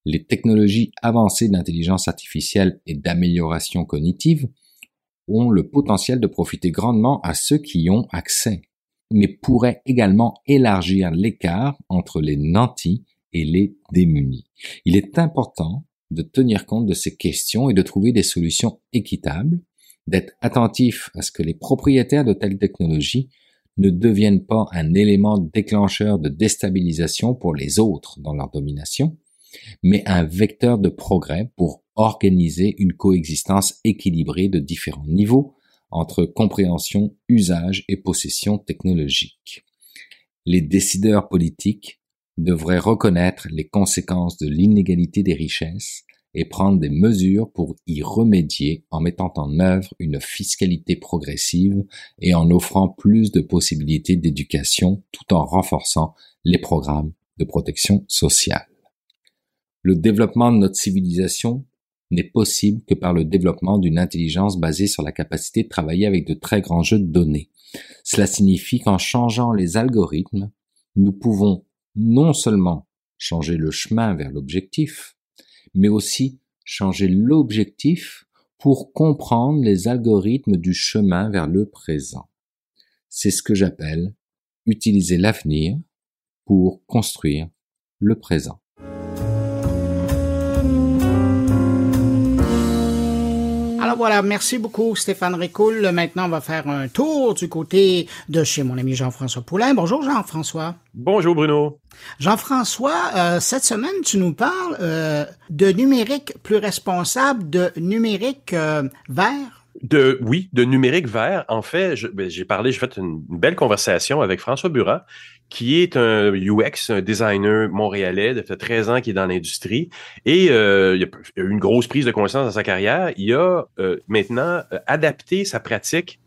les technologies avancées d'intelligence artificielle et d'amélioration cognitive ont le potentiel de profiter grandement à ceux qui y ont accès, mais pourraient également élargir l'écart entre les nantis et les démunis. Il est important de tenir compte de ces questions et de trouver des solutions équitables, d'être attentif à ce que les propriétaires de telles technologies ne deviennent pas un élément déclencheur de déstabilisation pour les autres dans leur domination, mais un vecteur de progrès pour organiser une coexistence équilibrée de différents niveaux entre compréhension, usage et possession technologique. Les décideurs politiques devrait reconnaître les conséquences de l'inégalité des richesses et prendre des mesures pour y remédier en mettant en œuvre une fiscalité progressive et en offrant plus de possibilités d'éducation tout en renforçant les programmes de protection sociale. Le développement de notre civilisation n'est possible que par le développement d'une intelligence basée sur la capacité de travailler avec de très grands jeux de données. Cela signifie qu'en changeant les algorithmes, nous pouvons non seulement changer le chemin vers l'objectif, mais aussi changer l'objectif pour comprendre les algorithmes du chemin vers le présent. C'est ce que j'appelle utiliser l'avenir pour construire le présent. Voilà, merci beaucoup Stéphane Ricoul. Maintenant, on va faire un tour du côté de chez mon ami Jean-François Poulain. Bonjour Jean-François. Bonjour Bruno. Jean-François, euh, cette semaine, tu nous parles euh, de numérique plus responsable, de numérique euh, vert. De oui, de numérique vert. En fait, ben, j'ai parlé, j'ai fait une, belle conversation avec François Burat, qui est un UX, un designer montréalais, de fait 13 ans qui est dans l'industrie. Et euh, il a eu une grosse prise de conscience dans sa carrière. Il a euh, maintenant euh, adapté sa pratique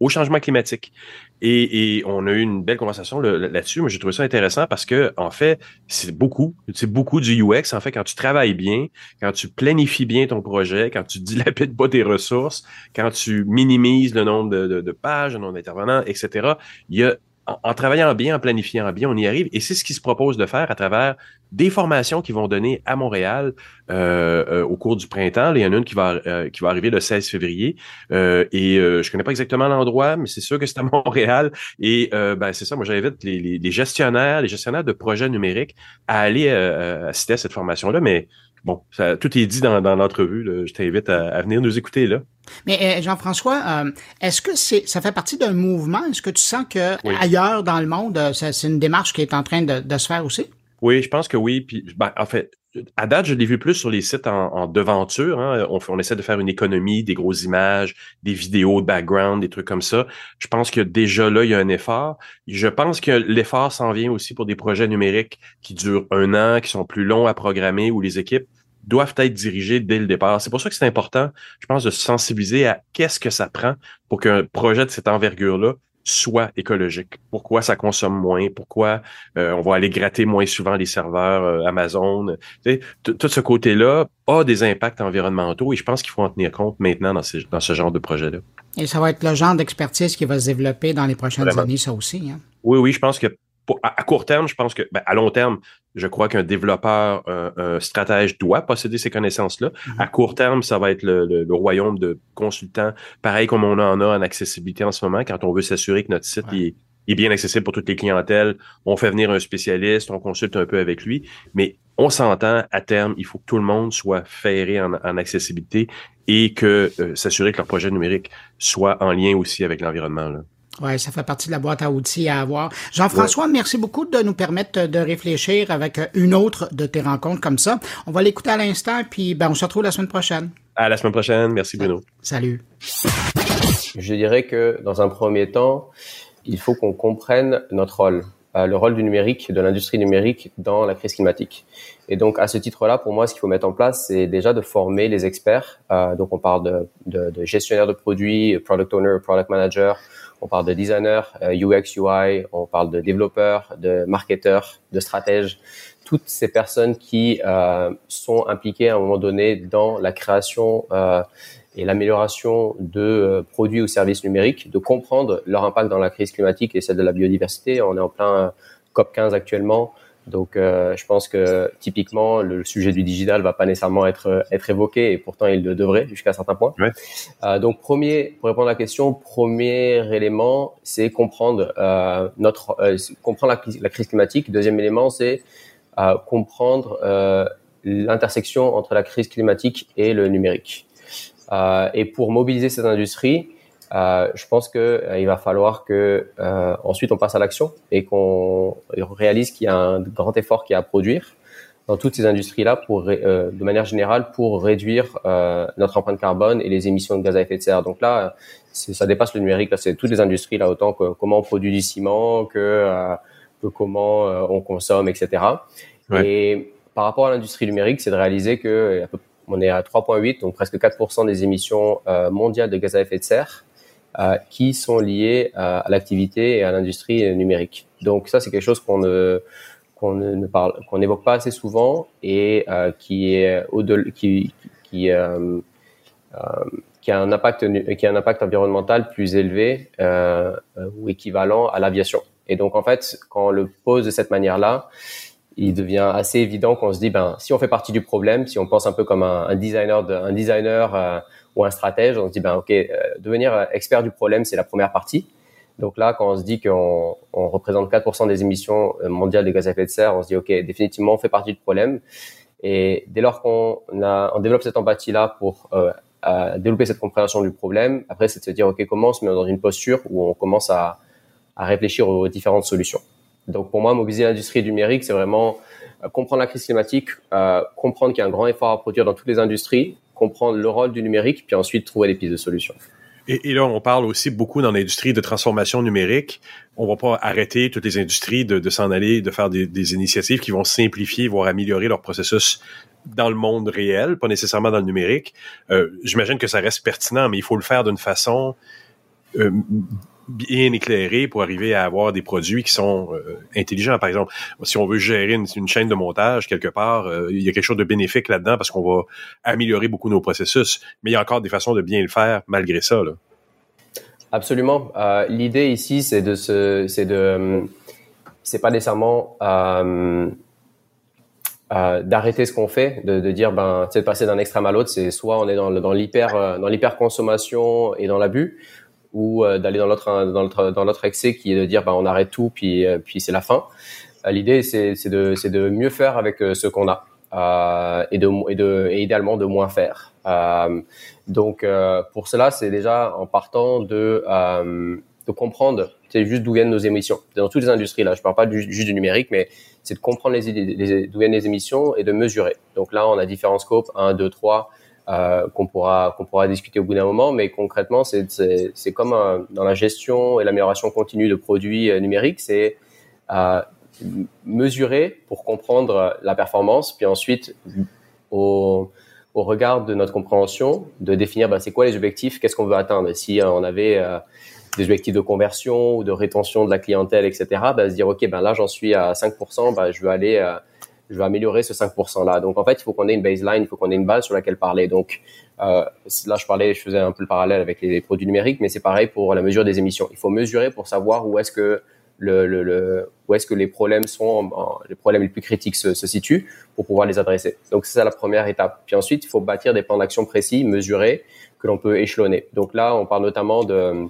au changement climatique. Et, on a eu une belle conversation là-dessus, mais j'ai trouvé ça intéressant parce que, en fait, c'est beaucoup, c'est beaucoup du UX. En fait, quand tu travailles bien, quand tu planifies bien ton projet, quand tu dilapides pas tes ressources, quand tu minimises le nombre de, de pages, le nombre d'intervenants, etc., il y a en, travaillant bien, en planifiant bien, on y arrive. Et c'est ce qui se propose de faire à travers des formations qui vont donner à Montréal euh, euh, au cours du printemps. il y en a une qui va, euh, qui va arriver le 16 février. et je connais pas exactement l'endroit, mais c'est sûr que c'est à *laughs* Montréal. Et ben, c'est ça, moi j'invite les, les, gestionnaires, les gestionnaires de projets numériques à aller assister à cette formation-là. Mais bon, ça, tout est dit dans, dans l'entrevue. Je t'invite à, venir nous écouter là. Mais euh, Jean-François, euh, est-ce que c'est ça fait partie d'un mouvement? Est-ce que tu sens que ailleurs dans le monde, euh, c'est une démarche qui est en train de, se faire aussi? Oui, je pense que oui. Puis, ben, en fait, à date, je l'ai vu plus sur les sites en, devanture. Hein. On, on, essaie de faire une économie, des grosses images, des vidéos de background, des trucs comme ça. Je pense que déjà là, il y a un effort. Je pense que l'effort s'en vient aussi pour des projets numériques qui durent un an, qui sont plus longs à programmer, où les équipes doivent être dirigées dès le départ. C'est pour ça que c'est important, je pense, de se sensibiliser à qu'est-ce que ça prend pour qu'un projet de cette envergure-là soit écologique. Pourquoi ça consomme moins? Pourquoi euh, on va aller gratter moins souvent les serveurs euh, Amazon? tout ce côté-là a des impacts environnementaux et je pense qu'il faut en tenir compte maintenant dans, dans ce genre de projet-là. Et ça va être le genre d'expertise qui va se développer dans les prochaines années, ça aussi. Hein? Oui, oui, je pense que à, court terme, je pense que, ben, à long terme, je crois qu'un développeur, un, stratège doit posséder ces connaissances-là. Mm-hmm. À court terme, ça va être le, royaume de consultants, pareil comme on en a en accessibilité en ce moment, quand on veut s'assurer que notre site est, bien accessible pour toutes les clientèles. On fait venir un spécialiste, on consulte un peu avec lui, mais on s'entend, à terme, il faut que tout le monde soit ferré en, accessibilité et que euh, s'assurer que leur projet numérique soit en lien aussi avec l'environnement. Oui, ça fait partie de la boîte à outils à avoir. Jean-François, merci beaucoup de nous permettre de réfléchir avec une autre de tes rencontres comme ça. On va l'écouter à l'instant, puis ben, on se retrouve la semaine prochaine. À la semaine prochaine. Merci, Bruno. Salut. Je dirais que dans un premier temps, il faut qu'on comprenne notre rôle, euh, le rôle du numérique, de l'industrie numérique dans la crise climatique. Et donc, à ce titre-là, pour moi, ce qu'il faut mettre en place, c'est déjà de former les experts. Euh, donc, on parle de, de, de gestionnaires de produits, product owner, product manager, on parle de designers, UX, euh, UI, on parle de développeurs, de marketeurs, de stratèges, toutes ces personnes qui euh, sont impliquées à un moment donné dans la création euh, et l'amélioration de produits ou services numériques, de comprendre leur impact dans la crise climatique et celle de la biodiversité. On est en plein COP 15 actuellement. Donc, euh, je pense que typiquement, le sujet du digital va pas nécessairement être être évoqué, et pourtant il le devrait jusqu'à certains points. Ouais. Euh, donc, premier, pour répondre à la question, premier élément, c'est comprendre euh, notre euh, comprendre la, la, crise climatique. Deuxième élément, c'est euh, comprendre l'intersection entre la crise climatique et le numérique. et pour mobiliser cette industrie, euh, je pense que euh, il va falloir que euh, ensuite on passe à l'action et qu'on réalise qu'il y a un grand effort qui a à produire dans toutes ces industries-là pour, euh, de manière générale, pour réduire euh, notre empreinte carbone et les émissions de gaz à effet de serre. Donc là, ça dépasse le numérique. Là, c'est toutes les industries là, autant que comment on produit du ciment que, que comment on consomme, etc. Et par rapport à l'industrie numérique, c'est de réaliser que on est à 3,8, donc presque 4% des émissions mondiales de gaz à effet de serre qui sont liés à, à l'activité et à l'industrie numérique. Donc ça, c'est quelque chose qu'on ne qu'on ne parle, qu'on n'évoque pas assez souvent et euh, qui est au qui qui euh, euh, qui a un impact qui a un impact environnemental plus élevé euh, ou équivalent à l'aviation. Et donc en fait, quand on le pose de cette manière-là, il devient assez évident qu'on se dit, ben, si on fait partie du problème, si on pense un peu comme un, designer, de, un designer euh, ou un stratège, on se dit, ben, ok, euh, devenir expert du problème, c'est la première partie. Donc là, quand on se dit qu'on on représente 4% des émissions euh, mondiales de gaz à effet de serre, on se dit, ok, définitivement, on fait partie du problème. Et dès lors qu'on a, on développe cette empathie-là pour euh, développer cette compréhension du problème, après, c'est de se dire, ok, comment on se met dans une posture où on commence à, à réfléchir aux différentes solutions. Donc pour moi, mobiliser l'industrie numérique, c'est vraiment euh, comprendre la crise climatique, euh, comprendre qu'il y a un grand effort à produire dans toutes les industries, comprendre le rôle du numérique, puis ensuite trouver des pistes de solutions. Et, là, on parle aussi beaucoup dans l'industrie de transformation numérique. On va pas arrêter toutes les industries de, s'en aller, de faire des, des, initiatives qui vont simplifier, voire améliorer leur processus dans le monde réel, pas nécessairement dans le numérique. Euh, J'imagine que ça reste pertinent, mais il faut le faire d'une façon euh, bien éclairé pour arriver à avoir des produits qui sont euh, intelligents. Par exemple, si on veut gérer une, chaîne de montage quelque part, euh, il y a quelque chose de bénéfique là-dedans parce qu'on va améliorer beaucoup nos processus. Mais il y a encore des façons de bien le faire malgré ça. Absolument. Euh, L'idée ici, c'est de se, c'est de, c'est pas nécessairement d'arrêter ce qu'on fait, de, dire ben, de passer d'un extrême à l'autre. C'est soit on est dans, dans l'hyper, dans l'hyper consommation et dans l'abus, ou euh, d'aller dans l'autre dans l'autre excès qui est de dire bah on arrête tout puis euh, puis c'est la fin. Euh, l'idée c'est de c'est de mieux faire avec ce qu'on a et de et de et idéalement de moins faire. Donc pour cela c'est déjà en partant de de comprendre c'est juste d'où viennent nos émissions dans toutes les industries là je parle pas juste du numérique mais c'est de comprendre d'où viennent les émissions et de mesurer donc là on a différents scopes 1 2 3 euh, qu'on pourra qu'on pourra discuter au bout d'un moment. Mais concrètement, c'est c'est comme euh, dans la gestion et l'amélioration continue de produits euh, numériques, c'est mesurer pour comprendre la performance, puis ensuite au au regard de notre compréhension, de définir bah, c'est quoi les objectifs, qu'est-ce qu'on veut atteindre. Si on avait des objectifs de conversion ou de rétention de la clientèle, etc., bah, se dire ok, ben là j'en suis à 5%, bah, je veux aller je vais améliorer ce 5% là. Donc en fait, il faut qu'on ait une baseline, il faut qu'on ait une base sur laquelle parler. Donc euh, là, je parlais, je faisais un peu le parallèle avec les produits numériques, mais c'est pareil pour la mesure des émissions. Il faut mesurer pour savoir où est-ce que le, le, le, où est-ce que les problèmes sont, les problèmes les plus critiques se, se situent pour pouvoir les adresser. Donc c'est ça la première étape. Puis ensuite, il faut bâtir des plans d'action précis, mesurés, que l'on peut échelonner. Donc là, on parle notamment de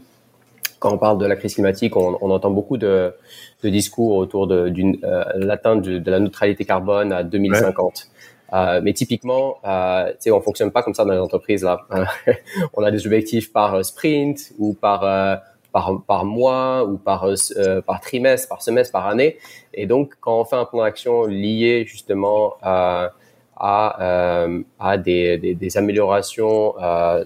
quand on parle de la crise climatique, on, on entend beaucoup de, de, discours autour de, euh, l'atteinte de, de, la neutralité carbone à 2050. Euh, mais typiquement, euh, on fonctionne pas comme ça dans les entreprises là. *laughs* on a des objectifs par sprint ou par euh, par, par mois ou par euh, par trimestre, par semestre, par année. Et donc, quand on fait un plan d'action lié justement à à, à des, des, des améliorations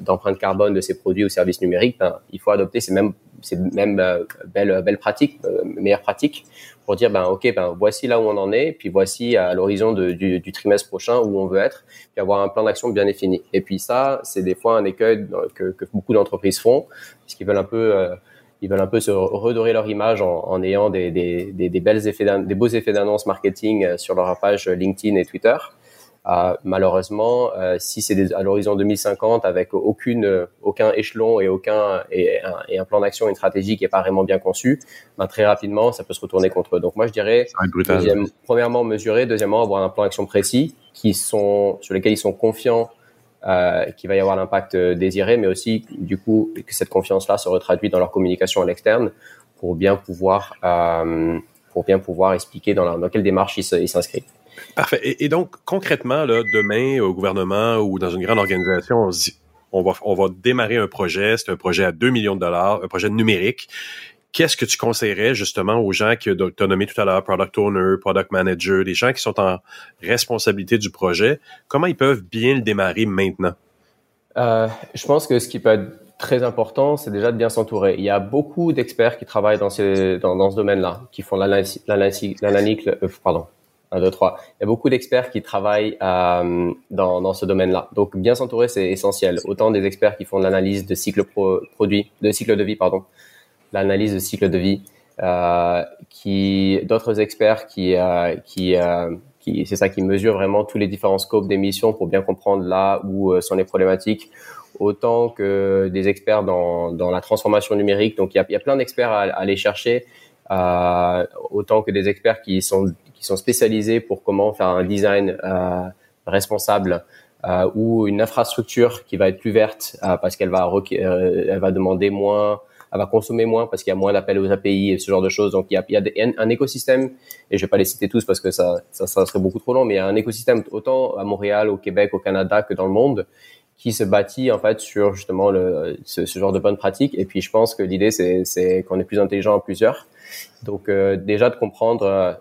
d'empreinte carbone de ces produits ou services numériques, ben, il faut adopter ces mêmes c'est même euh, belle belle pratique, euh, meilleure pratique pour dire ben ok ben voici là où on en est, puis voici à l'horizon du, trimestre prochain où on veut être, puis avoir un plan d'action bien défini. Et puis ça, c'est des fois un écueil que, que beaucoup d'entreprises font, parce qu'ils veulent un peu euh, ils veulent un peu se redorer leur image en, en ayant des, des, des, des belles effets des beaux effets d'annonce marketing sur leur page LinkedIn et Twitter. Euh, malheureusement, euh, si c'est à l'horizon 2050 avec aucune, euh, aucun échelon et aucun et un, et un plan d'action, une stratégie qui est pas vraiment bien conçue, ben, très rapidement, ça peut se retourner contre eux. Donc moi, je dirais, deuxième, premièrement, mesurer, deuxièmement, avoir un plan d'action précis qui sont sur lesquels ils sont confiants euh, qu'il va y avoir l'impact désiré, mais aussi du coup que cette confiance-là se retraduit dans leur communication à l'externe pour bien pouvoir euh, pour bien pouvoir expliquer dans, la, dans quelle démarche ils s'inscrivent. Parfait. Et, donc, concrètement, demain, au gouvernement ou dans une grande organisation, on se dit, on va, démarrer un projet, c'est un projet à 2 millions de dollars, un projet numérique. Qu'est-ce que tu conseillerais justement aux gens que tu as nommé tout à l'heure, product owner, product manager, des gens qui sont en responsabilité du projet, comment ils peuvent bien le démarrer maintenant? Euh, je pense que ce qui peut être très important, c'est déjà de bien s'entourer. Il y a beaucoup d'experts qui travaillent dans, dans ce domaine-là, qui font l'analyse, euh, pardon, 1, 2, 3. Il y a beaucoup d'experts qui travaillent euh, dans, dans ce domaine-là. Donc, bien s'entourer, c'est essentiel. Autant des experts qui font de l'analyse de cycle pro produit, de cycle de vie, pardon, l'analyse de cycle de vie, euh, qui d'autres experts qui euh, qui euh, qui c'est ça qui mesure vraiment tous les différents scopes d'émissions pour bien comprendre là où euh, sont les problématiques autant que des experts dans, dans la transformation numérique donc il y a, il y a plein d'experts à, à, aller chercher euh, autant que des experts qui sont qui sont spécialisés pour comment faire un design responsable ou une infrastructure qui va être plus verte parce qu'elle va elle va demander moins elle va consommer moins parce qu'il y a moins d'appels aux API et ce genre de choses. Donc il y a, il y a un écosystème, et je vais pas les citer tous parce que ça, ça, serait beaucoup trop long, mais il y a un écosystème autant à Montréal, au Québec, au Canada que dans le monde qui se bâtit en fait sur justement le, ce, genre de bonnes pratiques. Et puis je pense que l'idée c'est qu'on est plus intelligent à plusieurs. Donc euh, déjà de comprendre euh,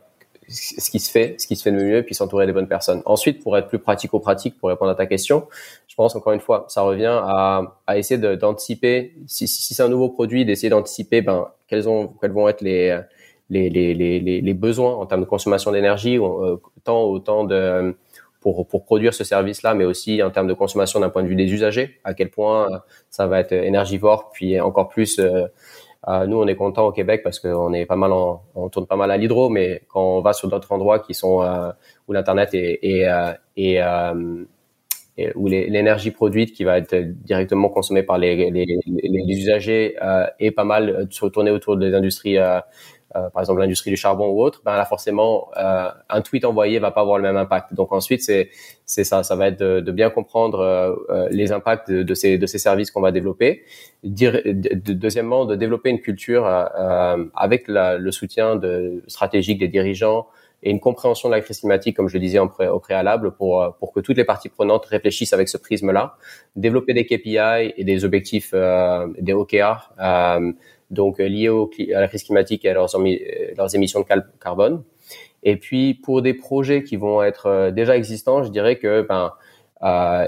ce qui se fait, ce qui se fait de mieux, puis s'entourer des bonnes personnes. Ensuite, pour être plus pratico-pratique, pour répondre à ta question, je pense encore une fois, ça revient à, à essayer d'anticiper, si, si c'est un nouveau produit, d'essayer d'anticiper ben, quels, ont, quels vont être les, les, les, les, les besoins en termes de consommation d'énergie, euh, tant autant de pour, pour produire ce service-là, mais aussi en termes de consommation d'un point de vue des usagers, à quel point ça va être énergivore, puis encore plus euh, euh, nous, on est content au Québec parce qu'on est pas mal, en, on tourne pas mal à l'hydro, mais quand on va sur d'autres endroits qui sont euh, où l'internet est, est, euh, est et où l'énergie produite qui va être directement consommée par les, les, les, les usagers euh, est pas mal tournée autour des industries euh, par exemple l'industrie du charbon ou autre, ben là forcément euh, un tweet envoyé va pas avoir le même impact. Donc ensuite c'est c'est ça, ça va être de, de bien comprendre euh, les impacts de, ces de ces services qu'on va développer. Dire, de, deuxièmement, de développer une culture avec la, le soutien de, stratégique des dirigeants et une compréhension de la crise climatique, comme je le disais au préalable, pour, pour que toutes les parties prenantes réfléchissent avec ce prisme-là, développer des KPI et des objectifs, euh, des OKR, euh, donc euh, liés au, à la crise climatique et à leurs, euh, émissions de carbone. Et puis pour des projets qui vont être euh, déjà existants, je dirais que ben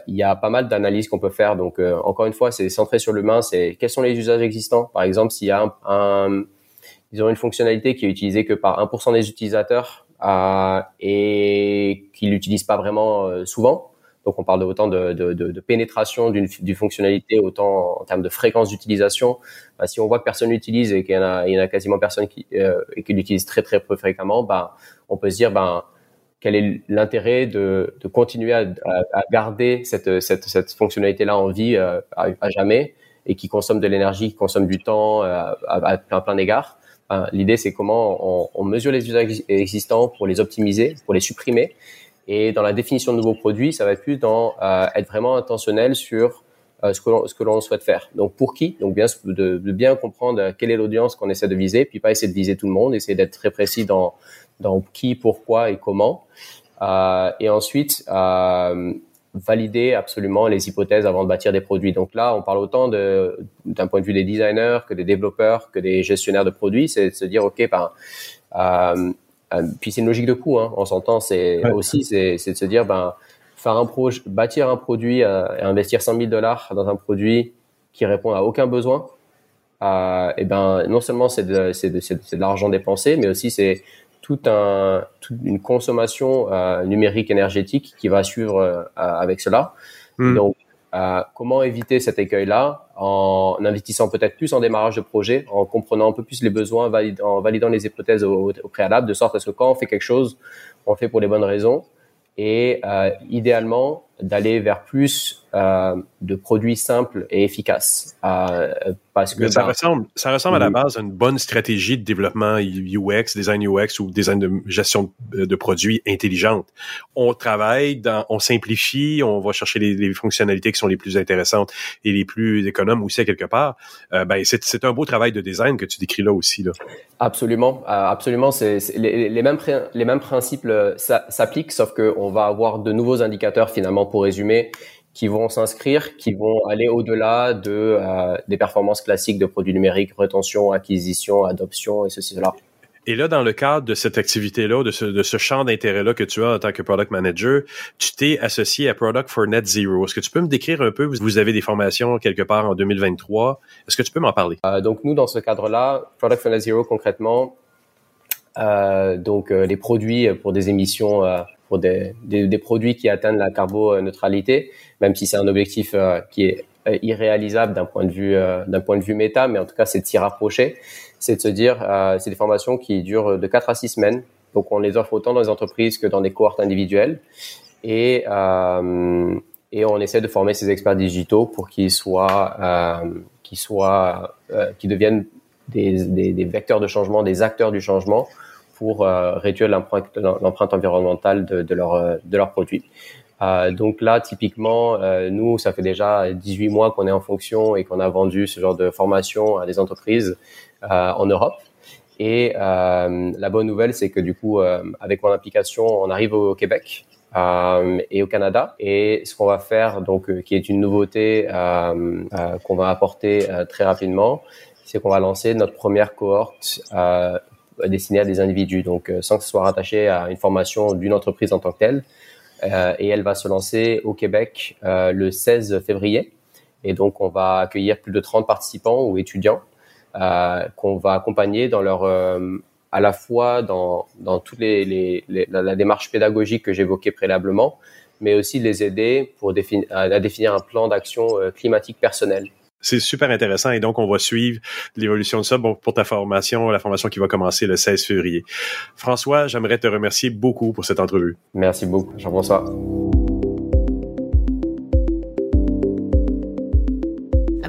il y a pas mal d'analyses qu'on peut faire. Donc encore une fois, c'est centré sur l'humain. C'est quels sont les usages existants. Par exemple, s'il y a un, ils ont une fonctionnalité qui est utilisée que par 1% des utilisateurs et qui l'utilisent pas vraiment souvent, donc on parle autant de, de, de, pénétration d'une fonctionnalité, autant en termes de fréquence d'utilisation. Bah, si on voit que personne l'utilise et qu'il y en a, il y en a quasiment personne qui, euh, et qui l'utilise très très peu fréquemment, bah, on peut se dire ben quel est l'intérêt de, de continuer à, à, garder cette, cette, cette fonctionnalité-là en vie euh, à, à, jamais et qui consomme de l'énergie, qui consomme du temps euh, à, plein, plein d'égards. L'idée, c'est comment on, on mesure les usages existants pour les optimiser, pour les supprimer et dans la définition de nouveaux produits, ça va être plus dans euh, être vraiment intentionnel sur euh, ce que l'on souhaite faire. Donc pour qui? Donc bien de, de bien comprendre quelle est l'audience qu'on essaie de viser, puis pas essayer de viser tout le monde, essayer d'être très précis dans dans qui, pourquoi et comment. Euh, et ensuite euh, valider absolument les hypothèses avant de bâtir des produits. Donc là, on parle autant d'un point de vue des designers que des développeurs que des gestionnaires de produits, c'est de se dire ok, ben euh, euh, puis c'est une logique de coût, hein, on s'entend. C'est aussi c'est de se dire ben faire un projet, bâtir un produit euh, et investir 100 000 dollars dans un produit qui répond à aucun besoin. Euh, et ben non seulement c'est de c'est de, de, l'argent dépensé, mais aussi c'est tout un toute une consommation euh, numérique énergétique qui va suivre euh, avec cela. Hmm. Donc comment éviter cet écueil-là en investissant peut-être plus en démarrage de projet, en comprenant un peu plus les besoins, en validant les hypothèses au, au, préalable, de sorte à ce que quand on fait quelque chose, on le fait pour les bonnes raisons. Et euh, idéalement d'aller vers plus euh, de produits simples et efficaces. Euh, parce que ça ben, ressemble, ça ressemble à la base à une bonne stratégie de développement UX, design UX ou design de gestion de, produits intelligente. On travaille, dans, on simplifie, on va chercher les, les, fonctionnalités qui sont les plus intéressantes et les plus économes aussi à quelque part. Euh, ben c'est un beau travail de design que tu décris là aussi là. Absolument, euh, absolument. C'est les, les, mêmes les mêmes principes euh, s'appliquent, sauf que on va avoir de nouveaux indicateurs finalement pour résumer qui vont s'inscrire, qui vont aller au-delà de euh, des performances classiques de produits numériques, retention, acquisition, adoption et ceci cela. Et là, dans le cadre de cette activité-là, de ce, de ce champ d'intérêt-là que tu as en tant que product manager, tu t'es associé à Product for Net Zero. Est-ce que tu peux me décrire un peu, vous avez des formations quelque part en 2023, est-ce que tu peux m'en parler? Euh, donc nous, dans ce cadre-là, Product for Net Zero, concrètement, euh, donc euh, les produits pour des émissions des, produits qui atteignent la carboneutralité, même si c'est un objectif euh, qui est euh, irréalisable d'un point de vue euh, d'un point de vue méta, mais en tout cas c'est de s'y rapprocher. C'est de se dire, c'est des formations qui durent de 4 à 6 semaines, donc on les offre autant dans les entreprises que dans des cohortes individuelles, et et on essaie de former ces experts digitaux pour qu'ils soient qu'ils soient qu'ils deviennent des, des, vecteurs de changement, des acteurs du changement pour réduire l'empreinte environnementale de, de leurs de leurs produits. Euh, donc là, typiquement, euh, nous, ça fait déjà 18 mois qu'on est en fonction et qu'on a vendu ce genre de formation à des entreprises euh, en Europe. Et la bonne nouvelle, c'est que du coup, avec mon application, on arrive au Québec et au Canada. Et ce qu'on va faire, donc, qui est une nouveauté qu'on va apporter très rapidement, c'est qu'on va lancer notre première cohorte destinée à des individus, donc sans que ce soit rattaché à une formation d'une entreprise en tant que telle. Euh, et elle va se lancer au Québec euh, le 16 février. Et donc, on va accueillir plus de 30 participants ou étudiants euh, qu'on va accompagner à la fois dans, dans toutes les, la, démarche pédagogique que j'évoquais préalablement, mais aussi les aider à définir un plan d'action climatique personnel. C'est super intéressant et donc on va suivre l'évolution de ça bon, pour ta formation, la formation qui va commencer le 16 février. François, j'aimerais te remercier beaucoup pour cette entrevue. Merci beaucoup, Jean-François.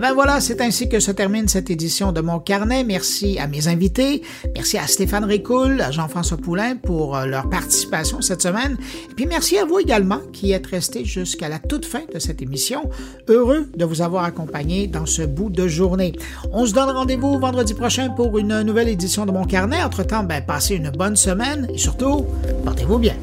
Ben voilà, c'est ainsi que se termine cette édition de mon carnet. Merci à mes invités. Merci à Stéphane Ricoul, à Jean-François Poulain pour euh, leur participation cette semaine. Et puis merci à vous également qui êtes restés jusqu'à la toute fin de cette émission. Heureux de vous avoir accompagné dans ce bout de journée. On se donne rendez-vous vendredi prochain pour une nouvelle édition de mon carnet. Entre-temps, ben, passez une bonne semaine et surtout, portez-vous bien.